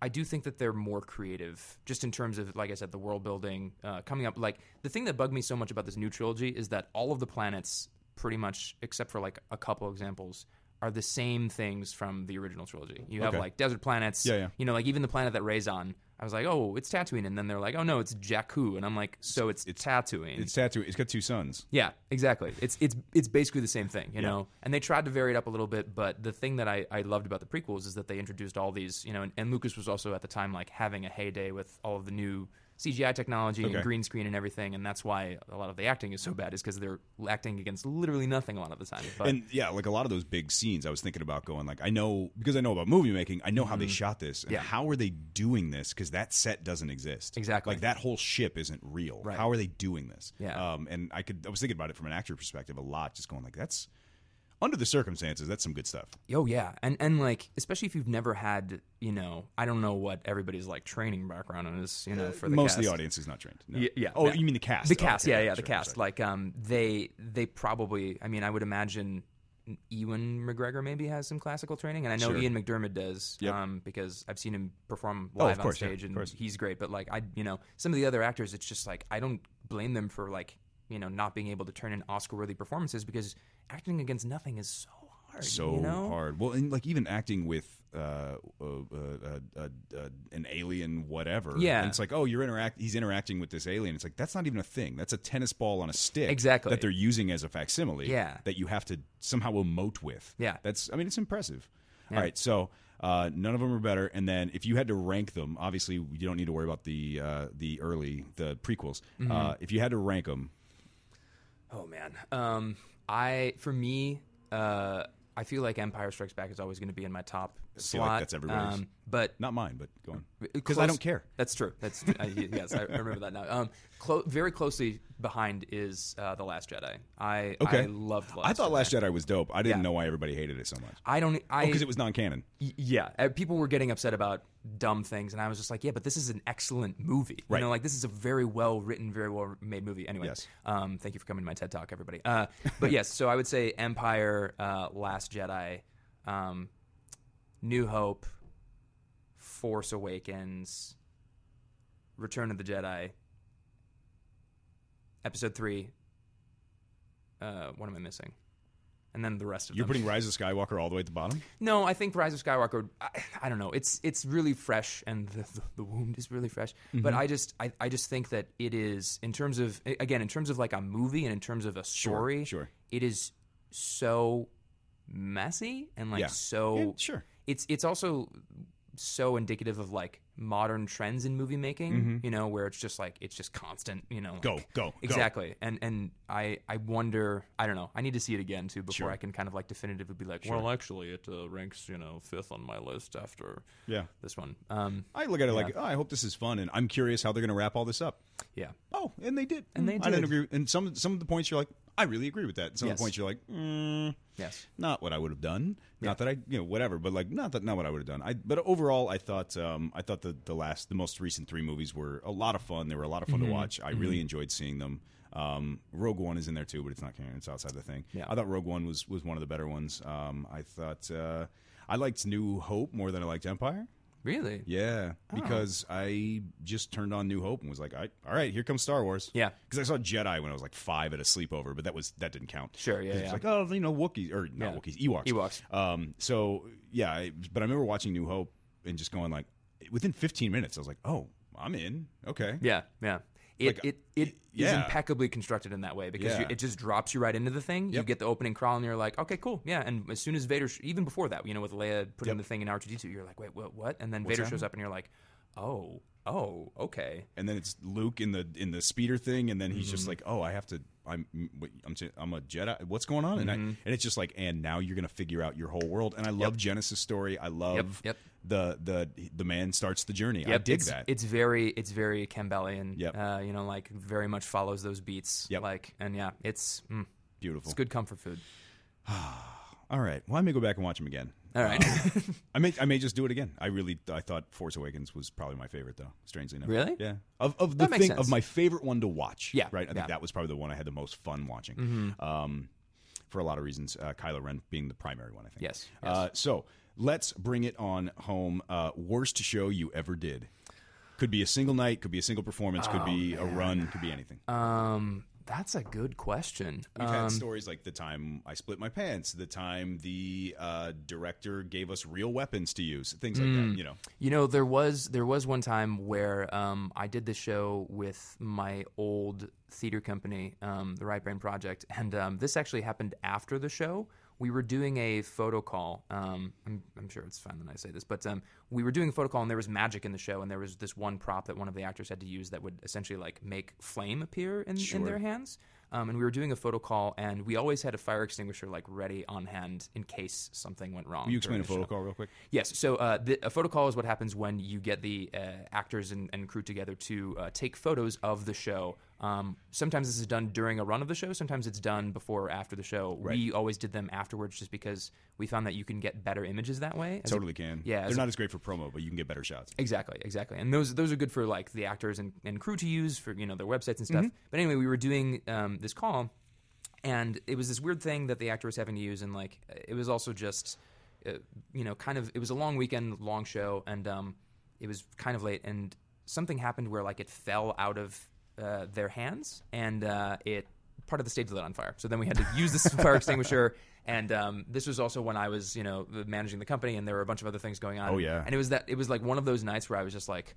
I do think that they're more creative, just in terms of, like I said, the world building uh, coming up. Like the thing that bugged me so much about this new trilogy is that all of the planets, pretty much, except for like a couple examples, are the same things from the original trilogy. You have Okay. like desert planets. Yeah, yeah. You know, like even the planet that Rey's on. I was like, oh, it's Tatooine, and then they're like, oh no, it's Jakku, and I'm like, so it's, It's- Tatooine. It's tattoo. It's got two sons. Yeah, exactly. It's it's it's basically the same thing, you know. And they tried to vary it up a little bit, but the thing that I, I loved about the prequels is that they introduced all these, you know, and, and Lucas was also at the time like having a heyday with all of the new CGI technology Okay. and green screen and everything, and that's why a lot of the acting is so bad, is because they're acting against literally nothing a lot of the time. But and yeah, like a lot of those big scenes, I was thinking about going like, I know because I know about movie making, I know how they shot this, and Mm-hmm. Yeah. how are they doing this? Because that set doesn't exist. Exactly. like that whole ship isn't real. Right. How are they doing this? Yeah. um, and I could, I was thinking about it from an actor perspective a lot, just going like, that's under the circumstances, that's some good stuff. Oh yeah, and and like especially if you've never had, you know, I don't know what everybody's like training background is, you know, for the Most of the audience is not trained. No. Yeah, yeah. Oh, yeah. you mean the cast? The Oh, cast, okay, yeah, yeah, the cast. sorry. Like, um, they they probably. I mean, I would imagine Ewan McGregor maybe has some classical training, and I know Sure. Ian McDiarmid does, Yep. um, because I've seen him perform Oh, live course, on stage, of and he's great. But like, I, you know, some of the other actors, it's just like I don't blame them for like, you know, not being able to turn in Oscar-worthy performances because acting against nothing is so hard. so you know? hard. Well, and like even acting with uh, uh, uh, uh, uh, an alien, whatever. Yeah. and it's like, oh, you're interact. He's interacting with this alien. It's like that's not even a thing. That's a tennis ball on a stick. Exactly. That they're using as a facsimile. Yeah. That you have to somehow emote with. Yeah. That's. I mean, it's impressive. Yeah. All right, so. Uh, none of them are better, and then if you had to rank them, obviously you don't need to worry about the uh, the early the prequels. Mm-hmm. Uh, if you had to rank them, Oh man, um, I for me, uh, I feel like Empire Strikes Back is always going to be in my top feel like slot. that's everybody's. Um, but not mine, but go on. because I don't care. That's true. That's uh, y- yes, I, I remember that now. Um, clo- very closely behind is uh, the Last Jedi. I Okay, I loved. Last I thought Jedi. Last Jedi was dope. I didn't Yeah. know why everybody hated it so much. I don't. I because it was non-canon. Y- yeah, uh, people were getting upset about dumb things, and I was just like, yeah, but this is an excellent movie. Right. You know, like this is a very well written, very well made movie. Anyway, Yes. um, thank you for coming to my TED Talk, everybody. Uh, but yes, so I would say Empire, uh, Last Jedi, um, New Hope, Force Awakens, Return of the Jedi, Episode Three. Uh, what am I missing? And then the rest of You're them. putting Rise of Skywalker all the way at the bottom. No, I think Rise of Skywalker. I, I don't know. It's it's really fresh, and the, the, the wound is really fresh. But I just I, I just think that it is in terms of again in terms of like a movie and in terms of a story. sure. It is so messy and like Yeah. so. Yeah, sure. It's it's also so indicative of like modern trends in movie making. You know, where it's just like it's just constant. You know, Mm-hmm. Go, like- go, go. exactly. And and I I wonder. I don't know. I need to see it again too before Sure. I can kind of like definitively be like, Sure. well, actually, it uh, ranks you know fifth on my list after Yeah. this one. Um, I look at it like, oh, I hope this is fun, and I'm curious how they're going to wrap all this up. yeah, Oh, and they did. And they did. I didn't agree. And some some of the points you're like, I really agree with that. And some of Yes. the points you're like, mm, yes, not what I would have done. Not that I, you know, whatever. But like, not that, not what I would have done. I, but overall, I thought, um, I thought the the last, the most recent three movies were a lot of fun. They were a lot of fun Mm-hmm. to watch. I really enjoyed seeing them. Um, Rogue One is in there too, but it's not canon. It's outside the thing. Yeah. I thought Rogue One was was one of the better ones. Um, I thought uh, I liked New Hope more than I liked Empire. really, Yeah, Oh. because I just turned on New Hope and was like, I, "All right, here comes Star Wars." Yeah. because I saw Jedi when I was like five at a sleepover, but that was that didn't count. Sure, yeah, It's yeah. like, oh, you know, Wookiees or not Yeah. Wookiees, Ewoks. Ewoks. Um, so yeah, I, but I remember watching New Hope and just going like, within 15 minutes, I was like, "Oh, I'm in." Okay. yeah, yeah. It Like, it it is yeah. impeccably constructed in that way because Yeah. you, it just drops you right into the thing. You get the opening crawl and you're like, okay, cool, yeah. And as soon as Vader, sh- even before that, you know, with Leia putting Yep. the thing in R2D2, you're like, wait, what? What? And then What's Vader shows up and you're like, oh, oh, okay. And then it's Luke in the in the speeder thing, and then he's Mm-hmm. just like, "Oh, I have to. I'm I'm I'm a Jedi. What's going on?" And I, Mm-hmm. and it's just like, and now you're gonna figure out your whole world. And I love Genesis story. I love yep. Yep. the the the man starts the journey. I Yep, dig it's, that. It's very, it's very Campbellian. Yep. Uh, you know, like very much follows those beats. Yep. Like, and yeah, it's mm, Beautiful. it's good comfort food. [sighs] All right. Well, I may go back and watch them again. All right. [laughs] I may I may just do it again. I really I thought Force Awakens was probably my favorite though. Strangely enough, Really? yeah. Of of the That thing of my favorite one to watch. Yeah, right. I think yeah. Mm-hmm. that was probably the one I had the most fun watching. Um, for a lot of reasons, uh, Kylo Ren being the primary one. I think. Yes, Uh, so let's bring it on home. Uh, worst show you ever did. Could be a single night. Could be a single performance. Could be a run. Could be anything. um, that's a good question. We've Um, had stories like the time I split my pants, the time the uh, director gave us real weapons to use, things like Mm. that. You know, You know, there was there was one time where um, I did the show with my old theater company, um, the Right Brain Project, and um, this actually happened after the show. We were doing a photo call. Um, I'm, I'm sure it's fine that I say this, but um, we were doing a photo call, and there was magic in the show, and there was this one prop that one of the actors had to use that would essentially like make flame appear in, in their hands. Um, and we were doing a photo call, and we always had a fire extinguisher like ready on hand in case something went wrong. will you explain a photo show. call real quick? Yes. So uh, the, a photo call is what happens when you get the uh, actors and, and crew together to uh, take photos of the show. Um, sometimes this is done during a run of the show. Sometimes it's done before or after the show. We always did them afterwards, just because we found that you can get better images that way. As a- Totally can. Yeah, they're a- not as great for promo, but you can get better shots. Exactly, exactly, and those those are good for like the actors and, and crew to use for you know their websites and Mm-hmm. stuff. But anyway, we were doing um, this call, and it was this weird thing that the actor was having to use, and like it was also just uh, you know kind of it was a long weekend, long show, and um, it was kind of late, and something happened where like it fell out of uh, their hands, and uh, it part of the stage lit on fire. So then we had to use this [laughs] fire extinguisher. And um, this was also when I was, you know, managing the company, and there were a bunch of other things going on. Oh, yeah. and it was that it was like one of those nights where I was just like,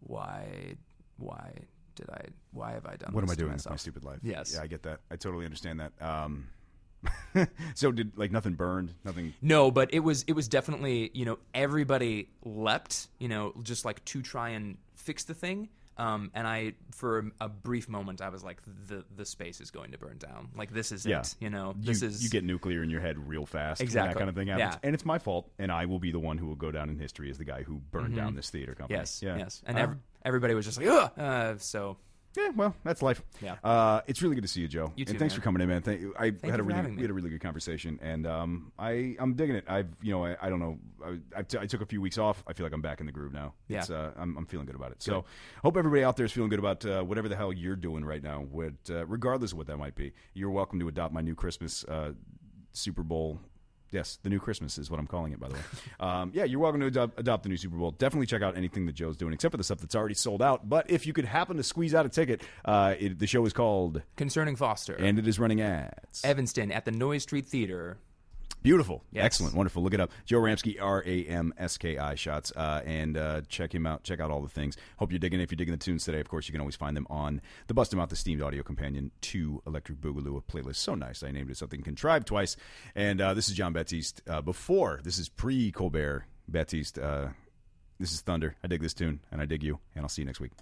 why, why did I, why have I done? What am I doing with my stupid life? Yes. Yeah, I get that. I totally understand that. Um, [laughs] so did like nothing burned, nothing. No, but it was it was definitely you know everybody leapt you know just like to try and fix the thing. Um, and I, for a brief moment, I was like, the the space is going to burn down. Like this is Yeah. it. You know, You, this is you get nuclear in your head real fast. Exactly. that kind of thing happens. Yeah. And it's my fault, and I will be the one who will go down in history as the guy who burned down this theater company. Mm-hmm. yes, Yeah. yes. And Uh, ev- everybody was just like, ugh. Uh, so Yeah, well, that's life. Yeah. Uh, it's really good to see you, Joe. You and too, thanks man. for coming in, man. Thank you. I had you a for really having me. we had a really good conversation, and um, I I'm digging it. I've you know I, I don't know I, I, t- I took a few weeks off. I feel like I'm back in the groove now. Yeah. It's, uh, I'm I'm feeling good about it. So hope everybody out there is feeling good about uh, whatever the hell you're doing right now. What uh, regardless of what that might be, you're welcome to adopt my new Christmas uh, Super Bowl. Yes, the new Christmas is what I'm calling it, by the way. [laughs] Um, yeah, you're welcome to adopt, adopt the new Super Bowl. Definitely check out anything that Joe's doing, except for the stuff that's already sold out. But if you could happen to squeeze out a ticket, uh, it, the show is called concerning Foster, and it is running ads. Evanston at the Noyes Street Theater. Beautiful, Yes. excellent, wonderful. Look it up, Joe Ramsky, R A M S K I shots, uh, and uh, check him out. Check out all the things. Hope you're digging. it. If you're digging the tunes today, of course, you can always find them on the Bust 'Em Out, the Steamed Audio Companion to Electric Boogaloo, a playlist so nice. I named it something contrived twice. And uh, this is Jon Batiste. Uh, before this is pre Colbert Batiste. Uh, this is Thunder. I dig this tune, and I dig you. And I'll see you next week.